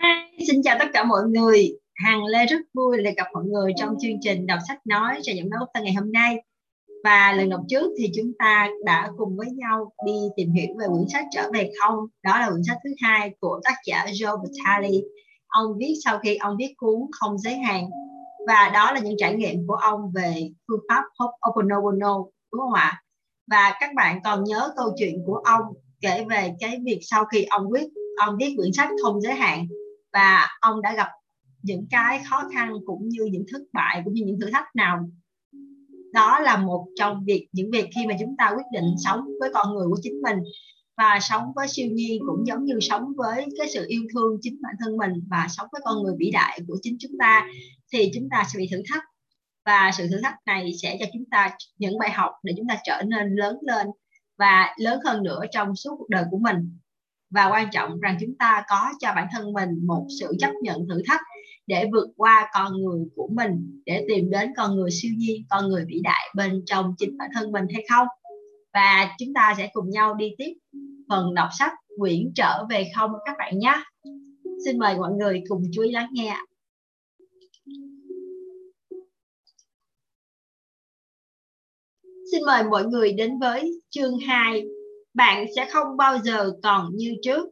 Hi, xin chào tất cả mọi người. Hằng Lê rất vui được gặp mọi người trong chương trình đọc sách nói cho những nói ngày hôm nay. Và lần đọc trước thì chúng ta đã cùng với nhau đi tìm hiểu về quyển sách Trở về không. Đó là quyển sách thứ hai của tác giả Joe Vitale. Ông viết sau khi ông viết cuốn Không giới hạn và đó là những trải nghiệm của ông về phương pháp Ho'oponopono đúng không ạ? Và các bạn còn nhớ câu chuyện của ông kể về cái việc sau khi ông viết ông viết quyển sách không giới hạn và ông đã gặp những cái khó khăn cũng như những thất bại cũng như những thử thách nào. Đó là một trong việc, những việc khi mà chúng ta quyết định sống với con người của chính mình và sống với siêu nhiên cũng giống như sống với cái sự yêu thương chính bản thân mình và sống với con người vĩ đại của chính chúng ta, thì chúng ta sẽ bị thử thách. Và sự thử thách này sẽ cho chúng ta những bài học để chúng ta trở nên lớn lên và lớn hơn nữa trong suốt cuộc đời của mình. Và quan trọng rằng chúng ta có cho bản thân mình một sự chấp nhận thử thách để vượt qua con người của mình, để tìm đến con người siêu nhiên, con người vĩ đại bên trong chính bản thân mình hay không? Và chúng ta sẽ cùng nhau đi tiếp phần đọc sách quyển trở về không, các bạn nhé. Xin mời mọi người cùng chú ý lắng nghe Xin mời mọi người đến với chương 2. Bạn sẽ không bao giờ còn như trước.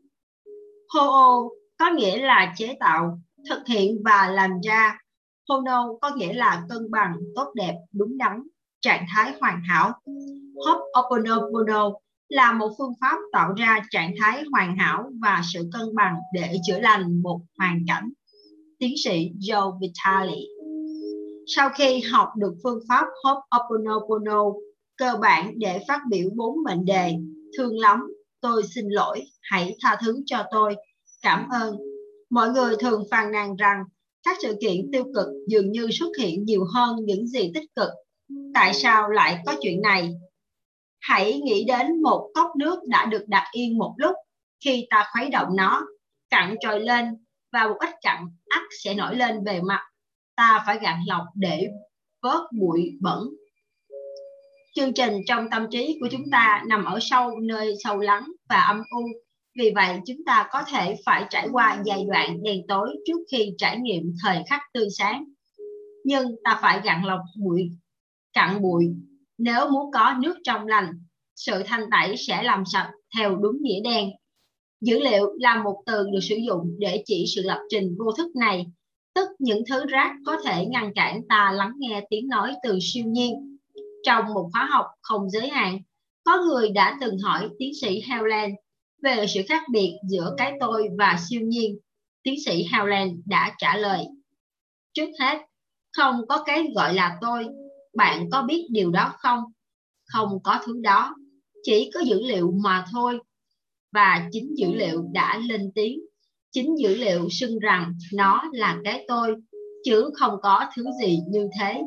Ho-o có nghĩa là chế tạo, thực hiện và làm ra. Hono có nghĩa là cân bằng, tốt đẹp, đúng đắn, trạng thái hoàn hảo. Ho'oponopono là một phương pháp tạo ra trạng thái hoàn hảo và sự cân bằng để chữa lành một hoàn cảnh. Tiến sĩ Joe Vitale sau khi học được phương pháp Ho'oponopono cơ bản để phát biểu bốn mệnh đề. Thương lắm, tôi xin lỗi, hãy tha thứ cho tôi. Cảm ơn. Mọi người thường phàn nàn rằng các sự kiện tiêu cực dường như xuất hiện nhiều hơn những gì tích cực. Tại sao lại có chuyện này? Hãy nghĩ đến một cốc nước đã được đặt yên một lúc. Khi ta khuấy động nó, cặn trồi lên và một ít cặn ắt sẽ nổi lên bề mặt. Ta phải gạn lọc để vớt bụi bẩn chương trình trong tâm trí của chúng ta nằm ở sâu nơi sâu lắng và âm u. Vì vậy, chúng ta có thể phải trải qua giai đoạn đen tối trước khi trải nghiệm thời khắc tươi sáng. Nhưng ta phải gặn lọc bụi, cặn bụi. Nếu muốn có nước trong lành, sự thanh tẩy sẽ làm sạch theo đúng nghĩa đen. Dữ liệu là một từ được sử dụng để chỉ sự lập trình vô thức này. Tức những thứ rác có thể ngăn cản ta lắng nghe tiếng nói từ siêu nhiên trong một khóa học không giới hạn, có người đã từng hỏi tiến sĩ Howland về sự khác biệt giữa cái tôi và siêu nhiên. Tiến sĩ Howland đã trả lời. Trước hết, không có cái gọi là tôi. Bạn có biết điều đó không? Không có thứ đó. Chỉ có dữ liệu mà thôi. Và chính dữ liệu đã lên tiếng. Chính dữ liệu xưng rằng nó là cái tôi, chứ không có thứ gì như thế.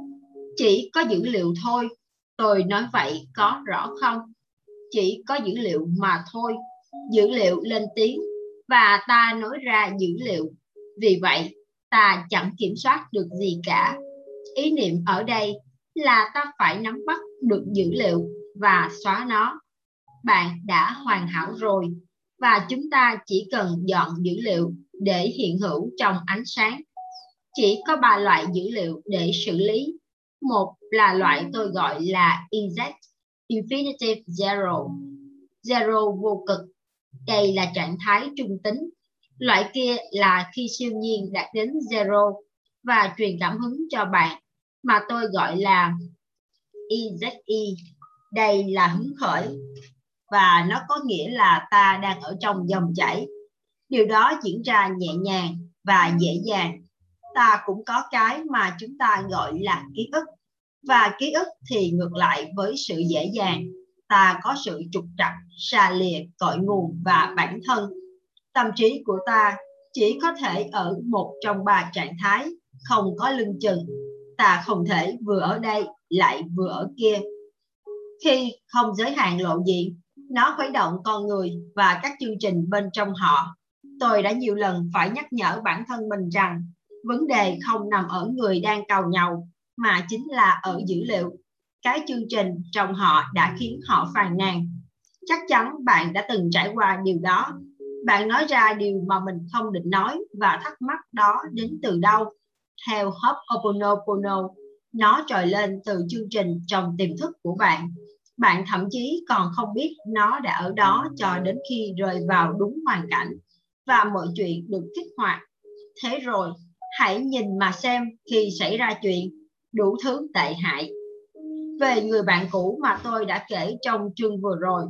Chỉ có dữ liệu thôi Tôi nói vậy có rõ không? Chỉ có dữ liệu mà thôi. Dữ liệu lên tiếng và ta nói ra dữ liệu. Vì vậy, ta chẳng kiểm soát được gì cả. Ý niệm ở đây là ta phải nắm bắt được dữ liệu và xóa nó. Bạn đã hoàn hảo rồi và chúng ta chỉ cần dọn dữ liệu để hiện hữu trong ánh sáng. Chỉ có ba loại dữ liệu để xử lý một là loại tôi gọi là exact infinitive zero, zero vô cực. Đây là trạng thái trung tính. Loại kia là khi siêu nhiên đạt đến zero và truyền cảm hứng cho bạn mà tôi gọi là EZE. Đây là hứng khởi và nó có nghĩa là ta đang ở trong dòng chảy. Điều đó diễn ra nhẹ nhàng và dễ dàng ta cũng có cái mà chúng ta gọi là ký ức. Và ký ức thì ngược lại với sự dễ dàng. Ta có sự trục trặc, xa lìa cội nguồn và bản thân. Tâm trí của ta chỉ có thể ở một trong ba trạng thái, không có lưng chừng. Ta không thể vừa ở đây lại vừa ở kia. Khi không giới hạn lộ diện, nó khuấy động con người và các chương trình bên trong họ. Tôi đã nhiều lần phải nhắc nhở bản thân mình rằng vấn đề không nằm ở người đang cầu nhau mà chính là ở dữ liệu cái chương trình trong họ đã khiến họ phàn nàn Chắc chắn bạn đã từng trải qua điều đó. Bạn nói ra điều mà mình không định nói và thắc mắc đó đến từ đâu. Theo Ho'oponopono, nó trồi lên từ chương trình trong tiềm thức của bạn. Bạn thậm chí còn không biết nó đã ở đó cho đến khi rơi vào đúng hoàn cảnh và mọi chuyện được kích hoạt. Thế rồi, hãy nhìn mà xem khi xảy ra chuyện, đủ thứ tệ hại. Về người bạn cũ mà tôi đã kể trong chương vừa rồi,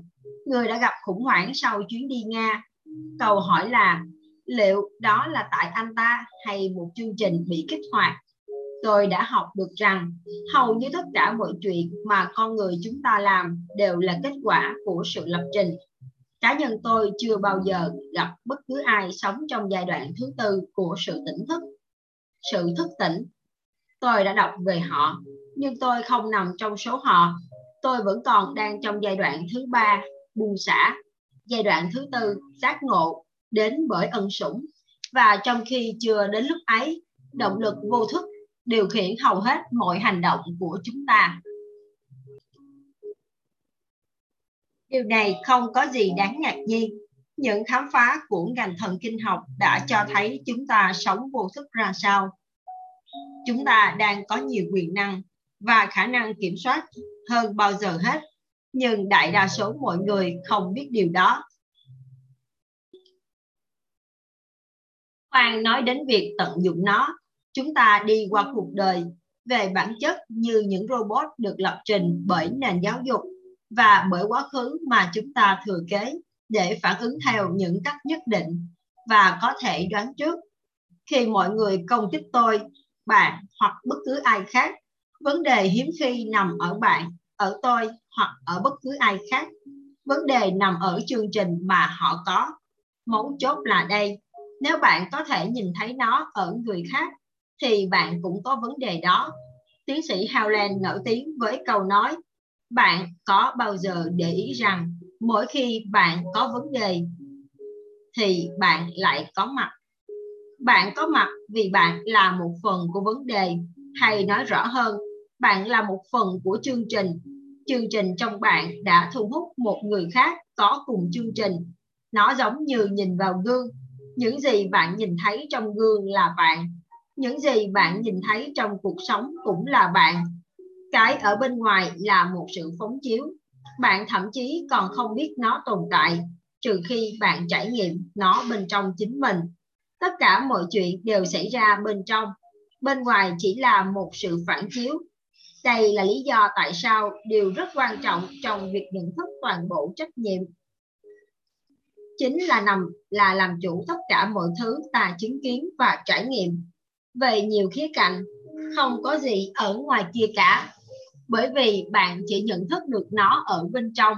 người đã gặp khủng hoảng sau chuyến đi Nga. Câu hỏi là liệu đó là tại anh ta hay một chương trình bị kích hoạt? Tôi đã học được rằng hầu như tất cả mọi chuyện mà con người chúng ta làm đều là kết quả của sự lập trình. Cá nhân tôi chưa bao giờ gặp bất cứ ai sống trong giai đoạn thứ tư của sự tỉnh thức. Sự thức tỉnh. Tôi đã đọc về họ, nhưng tôi không nằm trong số họ. Tôi vẫn còn đang trong giai đoạn thứ ba buông xả giai đoạn thứ tư giác ngộ đến bởi ân sủng và trong khi chưa đến lúc ấy động lực vô thức điều khiển hầu hết mọi hành động của chúng ta điều này không có gì đáng ngạc nhiên những khám phá của ngành thần kinh học đã cho thấy chúng ta sống vô thức ra sao chúng ta đang có nhiều quyền năng và khả năng kiểm soát hơn bao giờ hết nhưng đại đa số mọi người không biết điều đó. Khoan nói đến việc tận dụng nó, chúng ta đi qua cuộc đời về bản chất như những robot được lập trình bởi nền giáo dục và bởi quá khứ mà chúng ta thừa kế để phản ứng theo những cách nhất định và có thể đoán trước. Khi mọi người công kích tôi, bạn hoặc bất cứ ai khác, vấn đề hiếm khi nằm ở bạn, ở tôi hoặc ở bất cứ ai khác. Vấn đề nằm ở chương trình mà họ có. Mấu chốt là đây, nếu bạn có thể nhìn thấy nó ở người khác, thì bạn cũng có vấn đề đó. Tiến sĩ Howland nổi tiếng với câu nói, bạn có bao giờ để ý rằng mỗi khi bạn có vấn đề thì bạn lại có mặt. Bạn có mặt vì bạn là một phần của vấn đề, hay nói rõ hơn, bạn là một phần của chương trình chương trình trong bạn đã thu hút một người khác có cùng chương trình. Nó giống như nhìn vào gương. Những gì bạn nhìn thấy trong gương là bạn. Những gì bạn nhìn thấy trong cuộc sống cũng là bạn. Cái ở bên ngoài là một sự phóng chiếu. Bạn thậm chí còn không biết nó tồn tại, trừ khi bạn trải nghiệm nó bên trong chính mình. Tất cả mọi chuyện đều xảy ra bên trong. Bên ngoài chỉ là một sự phản chiếu đây là lý do tại sao điều rất quan trọng trong việc nhận thức toàn bộ trách nhiệm chính là nằm là làm chủ tất cả mọi thứ ta chứng kiến và trải nghiệm về nhiều khía cạnh không có gì ở ngoài kia cả bởi vì bạn chỉ nhận thức được nó ở bên trong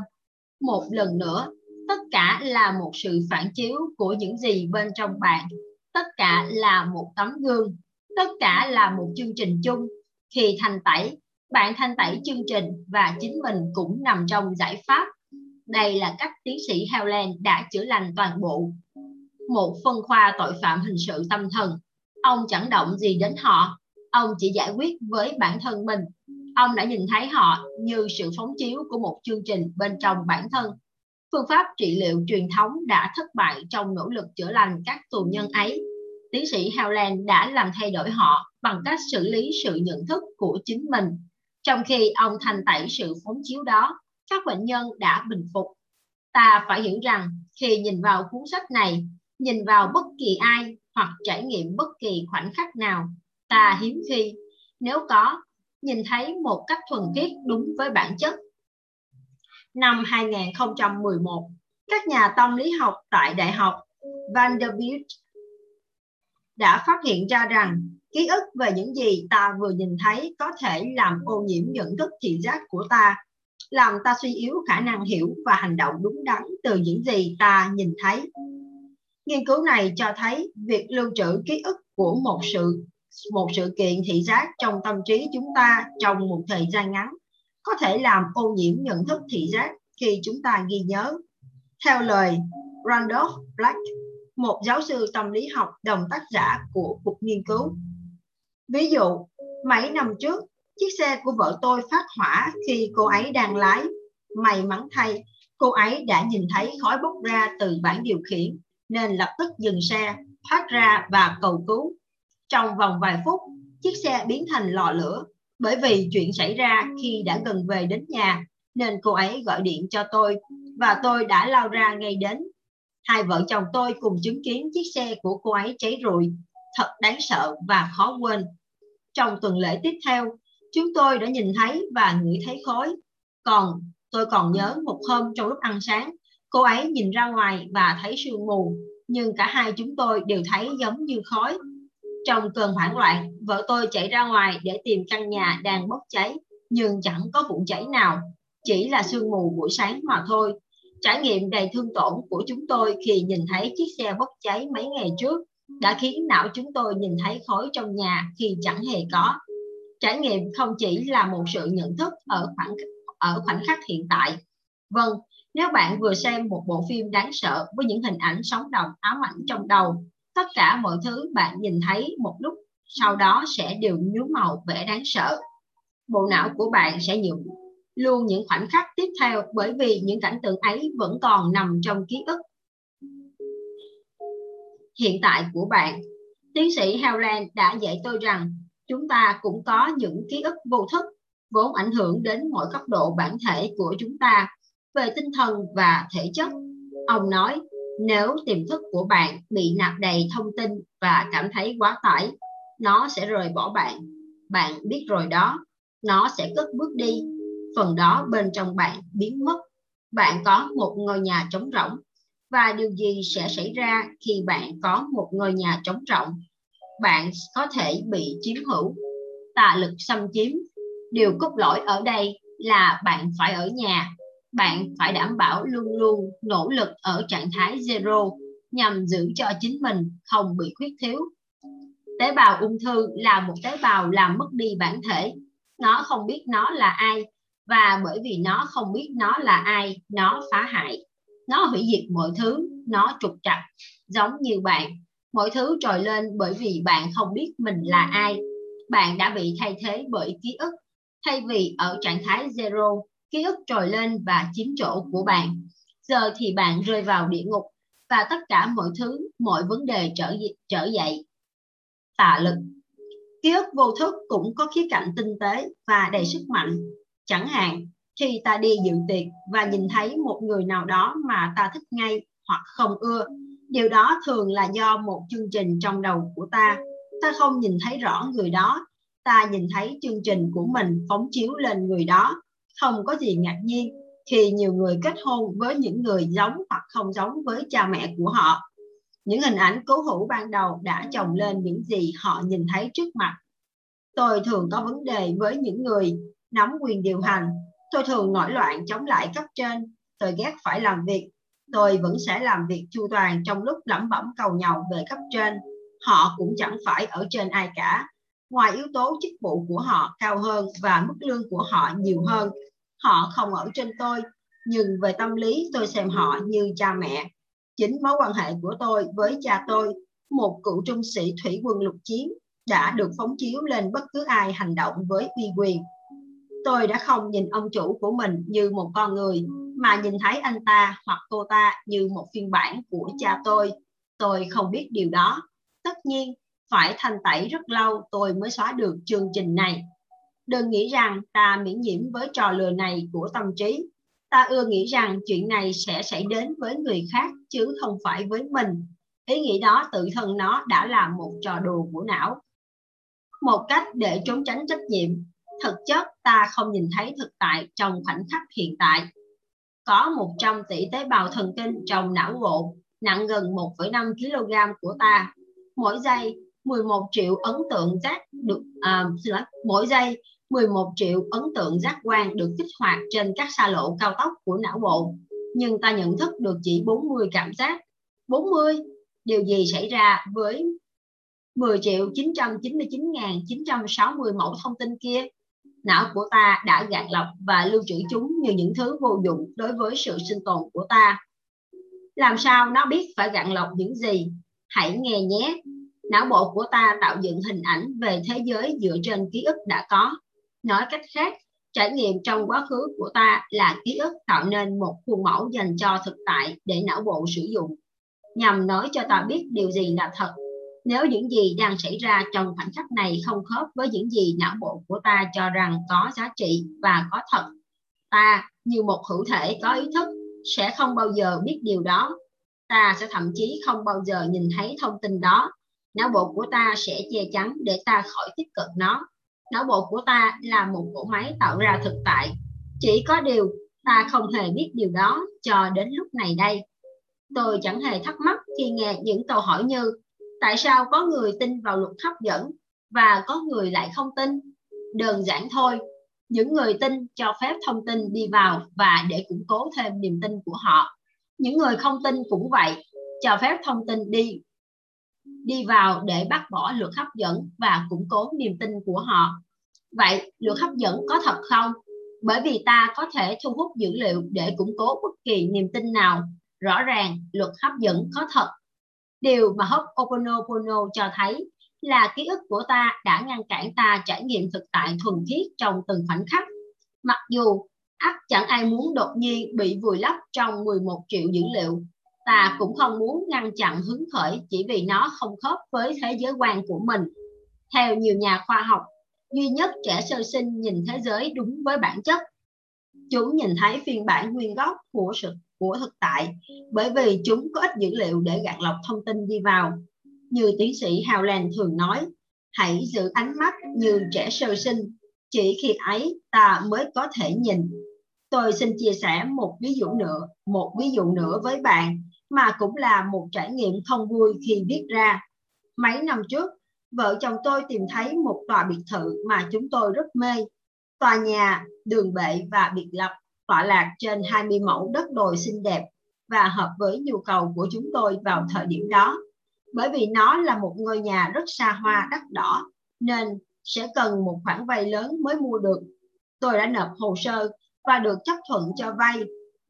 một lần nữa tất cả là một sự phản chiếu của những gì bên trong bạn tất cả là một tấm gương tất cả là một chương trình chung khi thành tẩy bạn thanh tẩy chương trình và chính mình cũng nằm trong giải pháp. Đây là cách tiến sĩ Howland đã chữa lành toàn bộ. Một phân khoa tội phạm hình sự tâm thần. Ông chẳng động gì đến họ, ông chỉ giải quyết với bản thân mình. Ông đã nhìn thấy họ như sự phóng chiếu của một chương trình bên trong bản thân. Phương pháp trị liệu truyền thống đã thất bại trong nỗ lực chữa lành các tù nhân ấy. Tiến sĩ Howland đã làm thay đổi họ bằng cách xử lý sự nhận thức của chính mình trong khi ông thanh tẩy sự phóng chiếu đó, các bệnh nhân đã bình phục. Ta phải hiểu rằng khi nhìn vào cuốn sách này, nhìn vào bất kỳ ai hoặc trải nghiệm bất kỳ khoảnh khắc nào, ta hiếm khi, nếu có, nhìn thấy một cách thuần khiết đúng với bản chất. Năm 2011, các nhà tâm lý học tại Đại học Vanderbilt đã phát hiện ra rằng ký ức về những gì ta vừa nhìn thấy có thể làm ô nhiễm nhận thức thị giác của ta làm ta suy yếu khả năng hiểu và hành động đúng đắn từ những gì ta nhìn thấy nghiên cứu này cho thấy việc lưu trữ ký ức của một sự một sự kiện thị giác trong tâm trí chúng ta trong một thời gian ngắn có thể làm ô nhiễm nhận thức thị giác khi chúng ta ghi nhớ theo lời Randolph Black một giáo sư tâm lý học đồng tác giả của cuộc nghiên cứu Ví dụ, mấy năm trước, chiếc xe của vợ tôi phát hỏa khi cô ấy đang lái. May mắn thay, Cô ấy đã nhìn thấy khói bốc ra từ bảng điều khiển nên lập tức dừng xe, thoát ra và cầu cứu. Trong vòng vài phút, chiếc xe biến thành lò lửa bởi vì chuyện xảy ra khi đã gần về đến nhà nên cô ấy gọi điện cho tôi và tôi đã lao ra ngay đến. Hai vợ chồng tôi cùng chứng kiến chiếc xe của cô ấy cháy rụi, thật đáng sợ và khó quên. Trong tuần lễ tiếp theo, chúng tôi đã nhìn thấy và ngửi thấy khói. Còn tôi còn nhớ một hôm trong lúc ăn sáng, cô ấy nhìn ra ngoài và thấy sương mù, nhưng cả hai chúng tôi đều thấy giống như khói. Trong cơn hoảng loạn, vợ tôi chạy ra ngoài để tìm căn nhà đang bốc cháy, nhưng chẳng có vụ cháy nào, chỉ là sương mù buổi sáng mà thôi. Trải nghiệm đầy thương tổn của chúng tôi khi nhìn thấy chiếc xe bốc cháy mấy ngày trước đã khiến não chúng tôi nhìn thấy khói trong nhà khi chẳng hề có. Trải nghiệm không chỉ là một sự nhận thức ở khoảng ở khoảnh khắc hiện tại. Vâng, nếu bạn vừa xem một bộ phim đáng sợ với những hình ảnh sống động ám ảnh trong đầu, tất cả mọi thứ bạn nhìn thấy một lúc sau đó sẽ đều nhuốm màu vẻ đáng sợ. Bộ não của bạn sẽ nhượng luôn những khoảnh khắc tiếp theo bởi vì những cảnh tượng ấy vẫn còn nằm trong ký ức hiện tại của bạn. Tiến sĩ Howland đã dạy tôi rằng chúng ta cũng có những ký ức vô thức vốn ảnh hưởng đến mọi cấp độ bản thể của chúng ta về tinh thần và thể chất. Ông nói, nếu tiềm thức của bạn bị nạp đầy thông tin và cảm thấy quá tải, nó sẽ rời bỏ bạn. Bạn biết rồi đó, nó sẽ cất bước đi. Phần đó bên trong bạn biến mất. Bạn có một ngôi nhà trống rỗng. Và điều gì sẽ xảy ra khi bạn có một ngôi nhà trống rỗng? Bạn có thể bị chiếm hữu, tà lực xâm chiếm điều cốt lõi ở đây là bạn phải ở nhà bạn phải đảm bảo luôn luôn nỗ lực ở trạng thái zero nhằm giữ cho chính mình không bị khuyết thiếu. Tế bào ung thư là một tế bào làm mất đi bản thể. Nó không biết nó là ai và bởi vì nó không biết nó là ai nó phá hại. Nó hủy diệt mọi thứ nó trục trặc. Giống như bạn mọi thứ trồi lên bởi vì bạn không biết mình là ai. Bạn đã bị thay thế bởi ký ức thay vì ở trạng thái zero, ký ức trồi lên và chiếm chỗ của bạn. Giờ thì bạn rơi vào địa ngục và tất cả mọi thứ, mọi vấn đề trở trở dậy. tạ lực Ký ức vô thức cũng có khía cạnh tinh tế và đầy sức mạnh. Chẳng hạn, khi ta đi dự tiệc và nhìn thấy một người nào đó mà ta thích ngay hoặc không ưa, điều đó thường là do một chương trình trong đầu của ta. Ta không nhìn thấy rõ người đó ta nhìn thấy chương trình của mình phóng chiếu lên người đó. Không có gì ngạc nhiên khi nhiều người kết hôn với những người giống hoặc không giống với cha mẹ của họ. Những hình ảnh cố hữu ban đầu đã chồng lên những gì họ nhìn thấy trước mặt. Tôi thường có vấn đề với những người nắm quyền điều hành. Tôi thường nổi loạn chống lại cấp trên. Tôi ghét phải làm việc. Tôi vẫn sẽ làm việc chu toàn trong lúc lẩm bẩm cầu nhau về cấp trên. Họ cũng chẳng phải ở trên ai cả ngoài yếu tố chức vụ của họ cao hơn và mức lương của họ nhiều hơn, họ không ở trên tôi, nhưng về tâm lý tôi xem họ như cha mẹ. Chính mối quan hệ của tôi với cha tôi, một cựu trung sĩ thủy quân lục chiến, đã được phóng chiếu lên bất cứ ai hành động với uy quyền. Tôi đã không nhìn ông chủ của mình như một con người, mà nhìn thấy anh ta hoặc cô ta như một phiên bản của cha tôi. Tôi không biết điều đó. Tất nhiên phải thanh tẩy rất lâu tôi mới xóa được chương trình này. Đừng nghĩ rằng ta miễn nhiễm với trò lừa này của tâm trí. Ta ưa nghĩ rằng chuyện này sẽ xảy đến với người khác chứ không phải với mình. Ý nghĩ đó tự thân nó đã là một trò đùa của não. Một cách để trốn tránh trách nhiệm, thực chất ta không nhìn thấy thực tại trong khoảnh khắc hiện tại. Có 100 tỷ tế bào thần kinh trong não bộ, nặng gần 1,5 kg của ta. Mỗi giây 11 triệu ấn tượng giác được à, xin lỗi, mỗi giây 11 triệu ấn tượng giác quan được kích hoạt trên các xa lộ cao tốc của não bộ. Nhưng ta nhận thức được chỉ 40 cảm giác. 40 điều gì xảy ra với 10 triệu 999.960 mẫu thông tin kia? Não của ta đã gạt lọc và lưu trữ chúng như những thứ vô dụng đối với sự sinh tồn của ta. Làm sao nó biết phải gạn lọc những gì? Hãy nghe nhé não bộ của ta tạo dựng hình ảnh về thế giới dựa trên ký ức đã có nói cách khác Trải nghiệm trong quá khứ của ta là ký ức tạo nên một khuôn mẫu dành cho thực tại để não bộ sử dụng, nhằm nói cho ta biết điều gì là thật. Nếu những gì đang xảy ra trong khoảnh khắc này không khớp với những gì não bộ của ta cho rằng có giá trị và có thật, ta như một hữu thể có ý thức sẽ không bao giờ biết điều đó. Ta sẽ thậm chí không bao giờ nhìn thấy thông tin đó. Não, bộ của ta sẽ che chắn để ta khỏi tiếp cận nó. Não, bộ của ta là một cỗ máy tạo ra thực tại. Chỉ có điều, ta không hề biết điều đó cho đến lúc này đây. Tôi chẳng hề thắc mắc khi nghe những câu hỏi như, tại sao có người tin vào luật hấp dẫn và có người lại không tin? Đơn giản thôi, những người tin cho phép thông tin đi vào và để củng cố thêm niềm tin của họ. Những người không tin cũng vậy, cho phép thông tin đi đi vào để bác bỏ luật hấp dẫn và củng cố niềm tin của họ. Vậy luật hấp dẫn có thật không? Bởi vì ta có thể thu hút dữ liệu để củng cố bất kỳ niềm tin nào. Rõ ràng, luật hấp dẫn có thật. Điều mà Ho'oponopono cho thấy là ký ức của ta đã ngăn cản ta trải nghiệm thực tại thuần khiết trong từng khoảnh khắc. Mặc dù ắt chẳng ai muốn đột nhiên bị vùi lấp trong 11 triệu dữ liệu ta cũng không muốn ngăn chặn hứng khởi chỉ vì nó không khớp với thế giới quan của mình. Theo nhiều nhà khoa học, duy nhất trẻ sơ sinh nhìn thế giới đúng với bản chất. Chúng nhìn thấy phiên bản nguyên gốc của sự của thực tại bởi vì chúng có ít dữ liệu để gạt lọc thông tin đi vào. Như tiến sĩ Howland thường nói, hãy giữ ánh mắt như trẻ sơ sinh, chỉ khi ấy ta mới có thể nhìn. Tôi xin chia sẻ một ví dụ nữa, một ví dụ nữa với bạn mà cũng là một trải nghiệm không vui khi viết ra. Mấy năm trước, vợ chồng tôi tìm thấy một tòa biệt thự mà chúng tôi rất mê. Tòa nhà, đường bệ và biệt lập tọa lạc trên 20 mẫu đất đồi xinh đẹp và hợp với nhu cầu của chúng tôi vào thời điểm đó. Bởi vì nó là một ngôi nhà rất xa hoa đắt đỏ, nên sẽ cần một khoản vay lớn mới mua được. Tôi đã nộp hồ sơ và được chấp thuận cho vay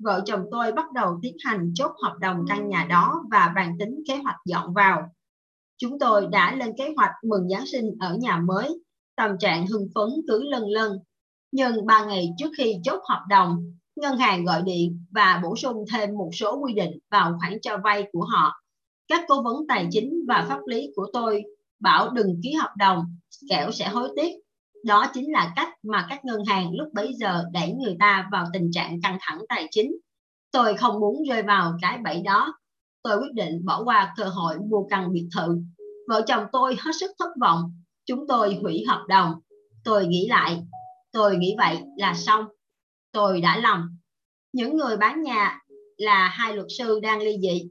vợ chồng tôi bắt đầu tiến hành chốt hợp đồng căn nhà đó và bàn tính kế hoạch dọn vào. Chúng tôi đã lên kế hoạch mừng Giáng sinh ở nhà mới, tâm trạng hưng phấn cứ lân lân. Nhưng ba ngày trước khi chốt hợp đồng, ngân hàng gọi điện và bổ sung thêm một số quy định vào khoản cho vay của họ. Các cố vấn tài chính và pháp lý của tôi bảo đừng ký hợp đồng, kẻo sẽ hối tiếc. Đó chính là cách mà các ngân hàng lúc bấy giờ đẩy người ta vào tình trạng căng thẳng tài chính. Tôi không muốn rơi vào cái bẫy đó. Tôi quyết định bỏ qua cơ hội mua căn biệt thự. Vợ chồng tôi hết sức thất vọng. Chúng tôi hủy hợp đồng. Tôi nghĩ lại. Tôi nghĩ vậy là xong. Tôi đã lầm. Những người bán nhà là hai luật sư đang ly dị.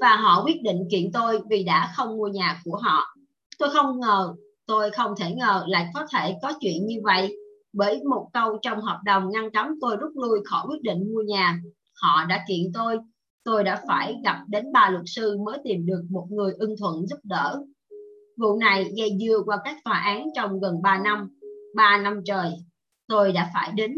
Và họ quyết định kiện tôi vì đã không mua nhà của họ. Tôi không ngờ Tôi không thể ngờ lại có thể có chuyện như vậy bởi một câu trong hợp đồng ngăn cấm tôi rút lui khỏi quyết định mua nhà. Họ đã kiện tôi, tôi đã phải gặp đến ba luật sư mới tìm được một người ưng thuận giúp đỡ. Vụ này dây dưa qua các tòa án trong gần 3 năm, 3 năm trời. Tôi đã phải đến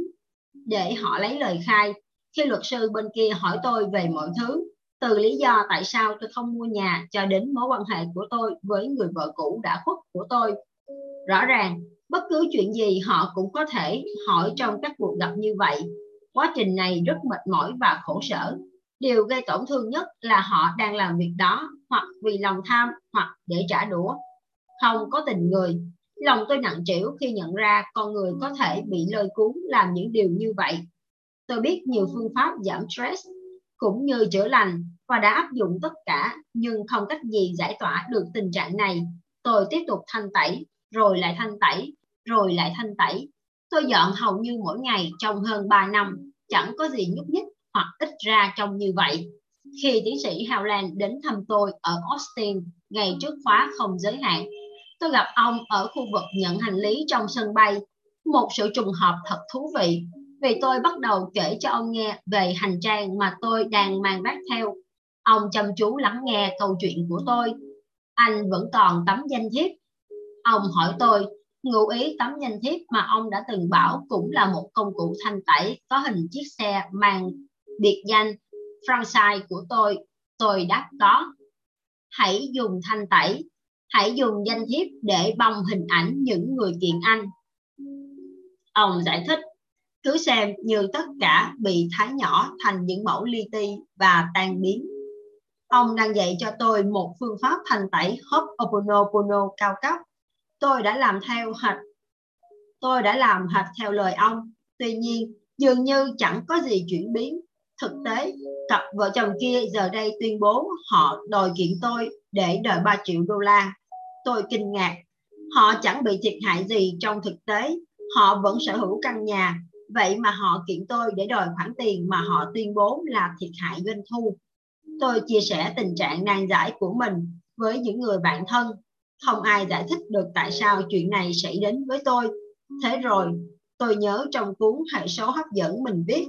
để họ lấy lời khai. Khi luật sư bên kia hỏi tôi về mọi thứ, từ lý do tại sao tôi không mua nhà cho đến mối quan hệ của tôi với người vợ cũ đã khuất của tôi. Rõ ràng, bất cứ chuyện gì họ cũng có thể hỏi trong các cuộc gặp như vậy. Quá trình này rất mệt mỏi và khổ sở. Điều gây tổn thương nhất là họ đang làm việc đó hoặc vì lòng tham hoặc để trả đũa. Không có tình người. Lòng tôi nặng trĩu khi nhận ra con người có thể bị lôi cuốn làm những điều như vậy. Tôi biết nhiều phương pháp giảm stress cũng như chữa lành và đã áp dụng tất cả nhưng không cách gì giải tỏa được tình trạng này. Tôi tiếp tục thanh tẩy, rồi lại thanh tẩy, rồi lại thanh tẩy. Tôi dọn hầu như mỗi ngày trong hơn 3 năm, chẳng có gì nhúc nhích hoặc ít ra trông như vậy. Khi tiến sĩ Howland đến thăm tôi ở Austin ngày trước khóa không giới hạn, tôi gặp ông ở khu vực nhận hành lý trong sân bay. Một sự trùng hợp thật thú vị vì tôi bắt đầu kể cho ông nghe về hành trang mà tôi đang mang vác theo. Ông chăm chú lắng nghe câu chuyện của tôi. Anh vẫn còn tấm danh thiếp. Ông hỏi tôi, ngụ ý tấm danh thiếp mà ông đã từng bảo cũng là một công cụ thanh tẩy có hình chiếc xe mang biệt danh franchise của tôi. Tôi đáp có. Hãy dùng thanh tẩy, hãy dùng danh thiếp để bong hình ảnh những người kiện anh Ông giải thích, cứ xem như tất cả bị thái nhỏ thành những mẫu li ti và tan biến. Ông đang dạy cho tôi một phương pháp thành tẩy Ho'oponopono cao cấp. Tôi đã làm theo hệt tôi đã làm hệt theo lời ông. Tuy nhiên, dường như chẳng có gì chuyển biến. Thực tế, cặp vợ chồng kia giờ đây tuyên bố họ đòi kiện tôi để đòi 3 triệu đô la. Tôi kinh ngạc. Họ chẳng bị thiệt hại gì trong thực tế. Họ vẫn sở hữu căn nhà. Vậy mà họ kiện tôi để đòi khoản tiền mà họ tuyên bố là thiệt hại doanh thu. Tôi chia sẻ tình trạng nan giải của mình với những người bạn thân. Không ai giải thích được tại sao chuyện này xảy đến với tôi. Thế rồi, tôi nhớ trong cuốn hệ số hấp dẫn mình viết,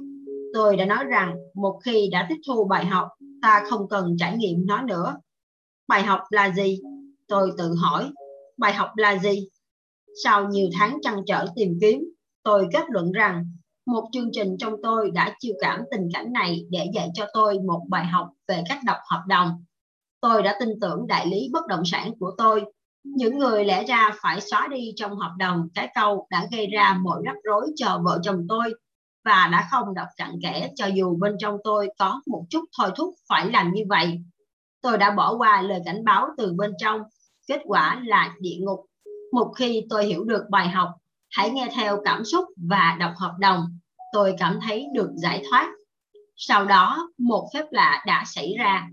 tôi đã nói rằng một khi đã tiếp thu bài học, ta không cần trải nghiệm nó nữa. Bài học là gì? Tôi tự hỏi, bài học là gì? Sau nhiều tháng trăn trở tìm kiếm, tôi kết luận rằng một chương trình trong tôi đã chiêu cảm tình cảnh này để dạy cho tôi một bài học về cách đọc hợp đồng. Tôi đã tin tưởng đại lý bất động sản của tôi. Những người lẽ ra phải xóa đi trong hợp đồng cái câu đã gây ra mọi rắc rối cho vợ chồng tôi và đã không đọc cặn kẽ cho dù bên trong tôi có một chút thôi thúc phải làm như vậy. Tôi đã bỏ qua lời cảnh báo từ bên trong. Kết quả là địa ngục. Một khi tôi hiểu được bài học, hãy nghe theo cảm xúc và đọc hợp đồng. Tôi cảm thấy được giải thoát. Sau đó, một phép lạ đã xảy ra.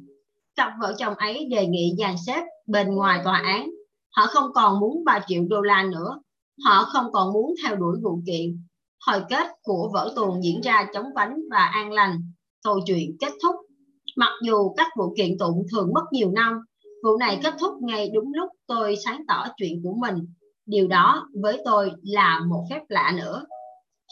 Cặp vợ chồng ấy đề nghị dàn xếp bên ngoài tòa án. Họ không còn muốn 3 triệu đô la nữa. Họ không còn muốn theo đuổi vụ kiện. Hồi kết của vở tuồng diễn ra chống vánh và an lành. Câu chuyện kết thúc. Mặc dù các vụ kiện tụng thường mất nhiều năm, vụ này kết thúc ngay đúng lúc tôi sáng tỏ chuyện của mình Điều đó với tôi là một phép lạ nữa.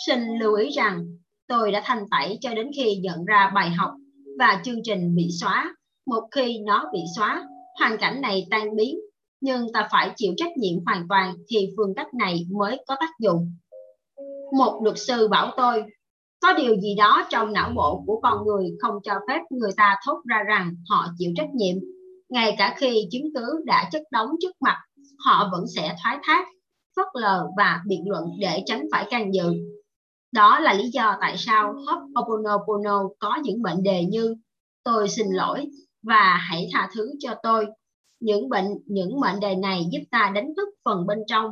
Xin lưu ý rằng tôi đã thanh tẩy cho đến khi nhận ra bài học và chương trình bị xóa. Một khi nó bị xóa, hoàn cảnh này tan biến, nhưng ta phải chịu trách nhiệm hoàn toàn thì phương cách này mới có tác dụng. Một luật sư bảo tôi, có điều gì đó trong não bộ của con người không cho phép người ta thốt ra rằng họ chịu trách nhiệm, ngay cả khi chứng cứ đã chất đóng trước mặt họ vẫn sẽ thoái thác, phớt lờ và biện luận để tránh phải can dự. Đó là lý do tại sao Ho'oponopono có những mệnh đề như tôi xin lỗi và hãy tha thứ cho tôi. Những bệnh, những mệnh đề này giúp ta đánh thức phần bên trong,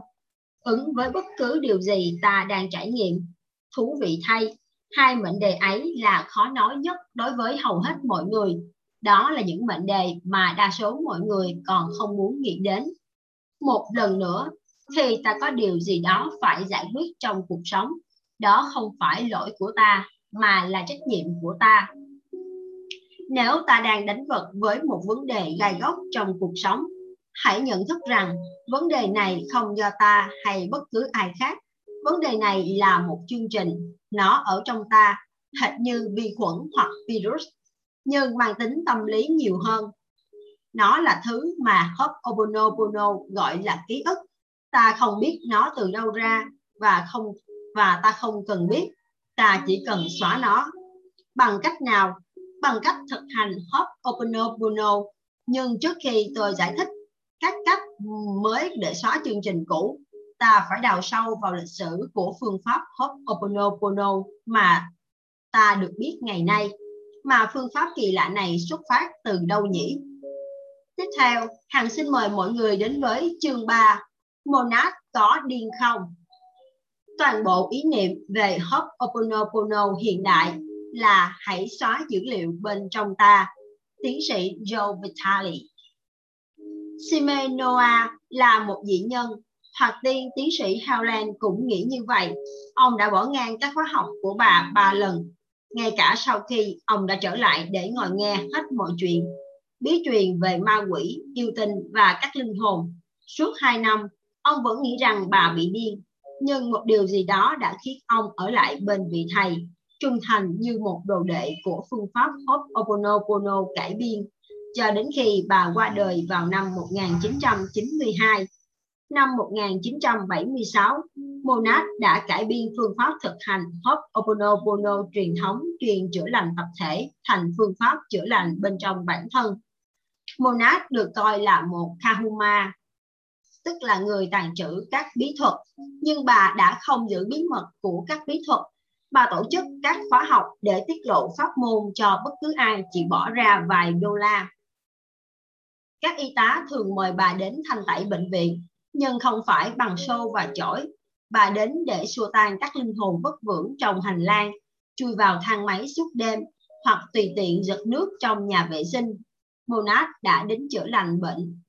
ứng với bất cứ điều gì ta đang trải nghiệm. Thú vị thay, hai mệnh đề ấy là khó nói nhất đối với hầu hết mọi người. Đó là những mệnh đề mà đa số mọi người còn không muốn nghĩ đến một lần nữa, thì ta có điều gì đó phải giải quyết trong cuộc sống. Đó không phải lỗi của ta, mà là trách nhiệm của ta. Nếu ta đang đánh vật với một vấn đề gai góc trong cuộc sống, hãy nhận thức rằng vấn đề này không do ta hay bất cứ ai khác. Vấn đề này là một chương trình. Nó ở trong ta, hệt như vi khuẩn hoặc virus, nhưng mang tính tâm lý nhiều hơn nó là thứ mà Ho'oponopono gọi là ký ức. Ta không biết nó từ đâu ra và không, và ta không cần biết. Ta chỉ cần xóa nó. Bằng cách nào? Bằng cách thực hành Ho'oponopono nhưng trước khi tôi giải thích các cách mới để xóa chương trình cũ, ta phải đào sâu vào lịch sử của phương pháp Ho'oponopono mà ta được biết ngày nay. Mà phương pháp kỳ lạ này xuất phát từ đâu nhỉ? Tiếp theo, Hằng xin mời mọi người đến với chương 3, Monad có điên không? Toàn bộ ý niệm về Ho'oponopono hiện đại là hãy xóa dữ liệu bên trong ta. Tiến sĩ Joe Vitale. Sime Noah là một dị nhân. Thoạt tiên tiến sĩ Howland cũng nghĩ như vậy. Ông đã bỏ ngang các khóa học của bà ba lần. Ngay cả sau khi ông đã trở lại để ngồi nghe hết mọi chuyện bí truyền về ma quỷ, yêu tinh và các linh hồn. Suốt hai năm, ông vẫn nghĩ rằng bà bị điên, nhưng một điều gì đó đã khiến ông ở lại bên vị thầy, trung thành như một đồ đệ của phương pháp Ho'oponopono cải biên, cho đến khi bà qua đời vào năm 1992. Năm 1976, Monad đã cải biên phương pháp thực hành Ho'oponopono truyền thống truyền chữa lành tập thể thành phương pháp chữa lành bên trong bản thân. Monad được coi là một Kahuma. tức là người tàn trữ các bí thuật, nhưng bà đã không giữ bí mật của các bí thuật. Bà tổ chức các khóa học để tiết lộ pháp môn cho bất cứ ai chỉ bỏ ra vài đô la. Các y tá thường mời bà đến thanh tẩy bệnh viện, nhưng không phải bằng xô và chổi. Bà đến để xua tan các linh hồn bất vững trong hành lang, chui vào thang máy suốt đêm hoặc tùy tiện giật nước trong nhà vệ sinh. Monat đã đến chữa lành bệnh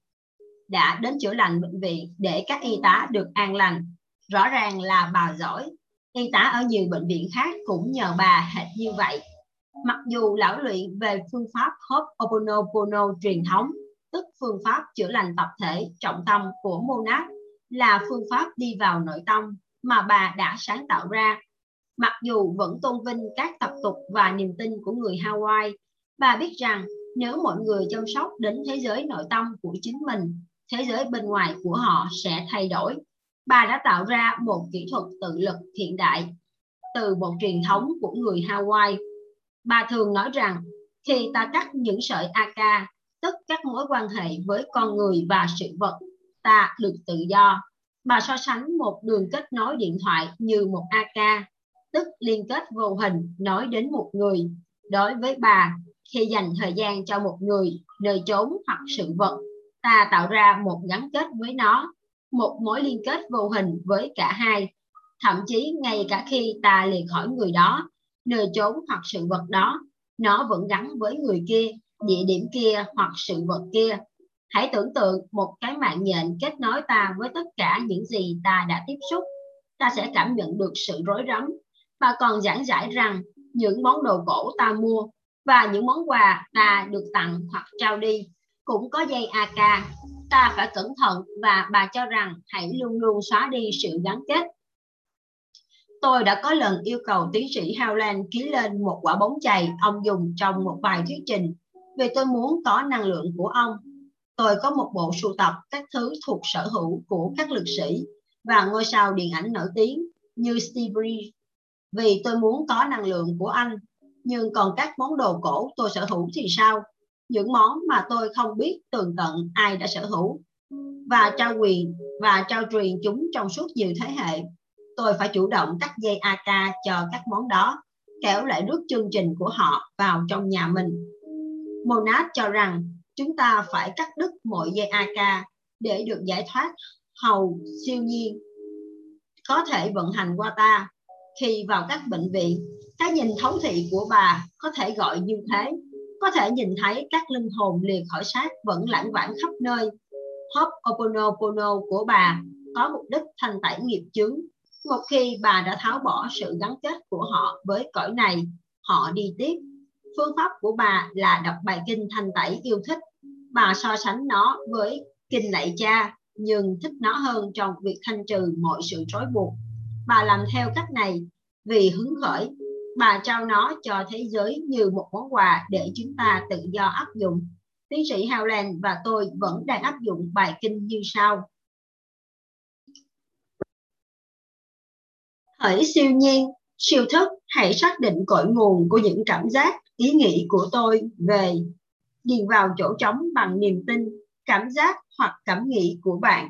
đã đến chữa lành bệnh viện để các y tá được an lành. Rõ ràng là bà giỏi. Y tá ở nhiều bệnh viện khác cũng nhờ bà hệt như vậy. Mặc dù lão luyện về phương pháp Ho'oponopono truyền thống, tức phương pháp chữa lành tập thể trọng tâm của Monat là phương pháp đi vào nội tâm mà bà đã sáng tạo ra. Mặc dù vẫn tôn vinh các tập tục và niềm tin của người Hawaii, bà biết rằng nếu mọi người chăm sóc đến thế giới nội tâm của chính mình thế giới bên ngoài của họ sẽ thay đổi. Bà đã tạo ra một kỹ thuật tự lực hiện đại từ một truyền thống của người Hawaii. Bà thường nói rằng khi ta cắt những sợi AK, tức các mối quan hệ với con người và sự vật, ta được tự do. Bà so sánh một đường kết nối điện thoại như một AK, tức liên kết vô hình nói đến một người. Đối với bà, khi dành thời gian cho một người, nơi chốn hoặc sự vật ta tạo ra một gắn kết với nó một mối liên kết vô hình với cả hai. Thậm chí ngay cả khi ta lìa khỏi người đó nơi chốn hoặc sự vật đó nó vẫn gắn với người kia địa điểm kia hoặc sự vật kia. Hãy tưởng tượng một cái mạng nhện kết nối ta với tất cả những gì ta đã tiếp xúc. Ta sẽ cảm nhận được sự rối rắm. Và còn giảng giải rằng những món đồ cổ ta mua và những món quà ta được tặng hoặc trao đi cũng có dây AK. Ta phải cẩn thận và bà cho rằng hãy luôn luôn xóa đi sự gắn kết. Tôi đã có lần yêu cầu tiến sĩ Howland ký lên một quả bóng chày ông dùng trong một bài thuyết trình vì tôi muốn có năng lượng của ông. Tôi có một bộ sưu tập các thứ thuộc sở hữu của các lực sĩ và ngôi sao điện ảnh nổi tiếng như Steve Reeves vì tôi muốn có năng lượng của anh. Nhưng còn các món đồ cổ tôi sở hữu thì sao? những món mà tôi không biết tường tận ai đã sở hữu và trao quyền và trao truyền chúng trong suốt nhiều thế hệ. Tôi phải chủ động cắt dây AK cho các món đó, kéo lại rước chương trình của họ vào trong nhà mình. Monad cho rằng chúng ta phải cắt đứt mọi dây AK để được giải thoát hầu siêu nhiên có thể vận hành qua ta. Khi vào các bệnh viện, cái nhìn thống thị của bà có thể gọi như thế có thể nhìn thấy các linh hồn liền khỏi xác vẫn lãng vãng khắp nơi. Ho'oponopono của bà có mục đích thanh tẩy nghiệp chướng. Một khi bà đã tháo bỏ sự gắn kết của họ với cõi này, họ đi tiếp. Phương pháp của bà là đọc bài kinh thanh tẩy yêu thích. Bà so sánh nó với kinh lạy cha, nhưng thích nó hơn trong việc thanh trừ mọi sự trói buộc. Bà làm theo cách này vì hứng khởi bà trao nó cho thế giới như một món quà để chúng ta tự do áp dụng. Tiến sĩ Howland và tôi vẫn đang áp dụng bài kinh như sau. Hỡi siêu nhiên, siêu thức, hãy xác định cội nguồn của những cảm giác, ý nghĩ của tôi về điền vào chỗ trống bằng niềm tin, cảm giác hoặc cảm nghĩ của bạn.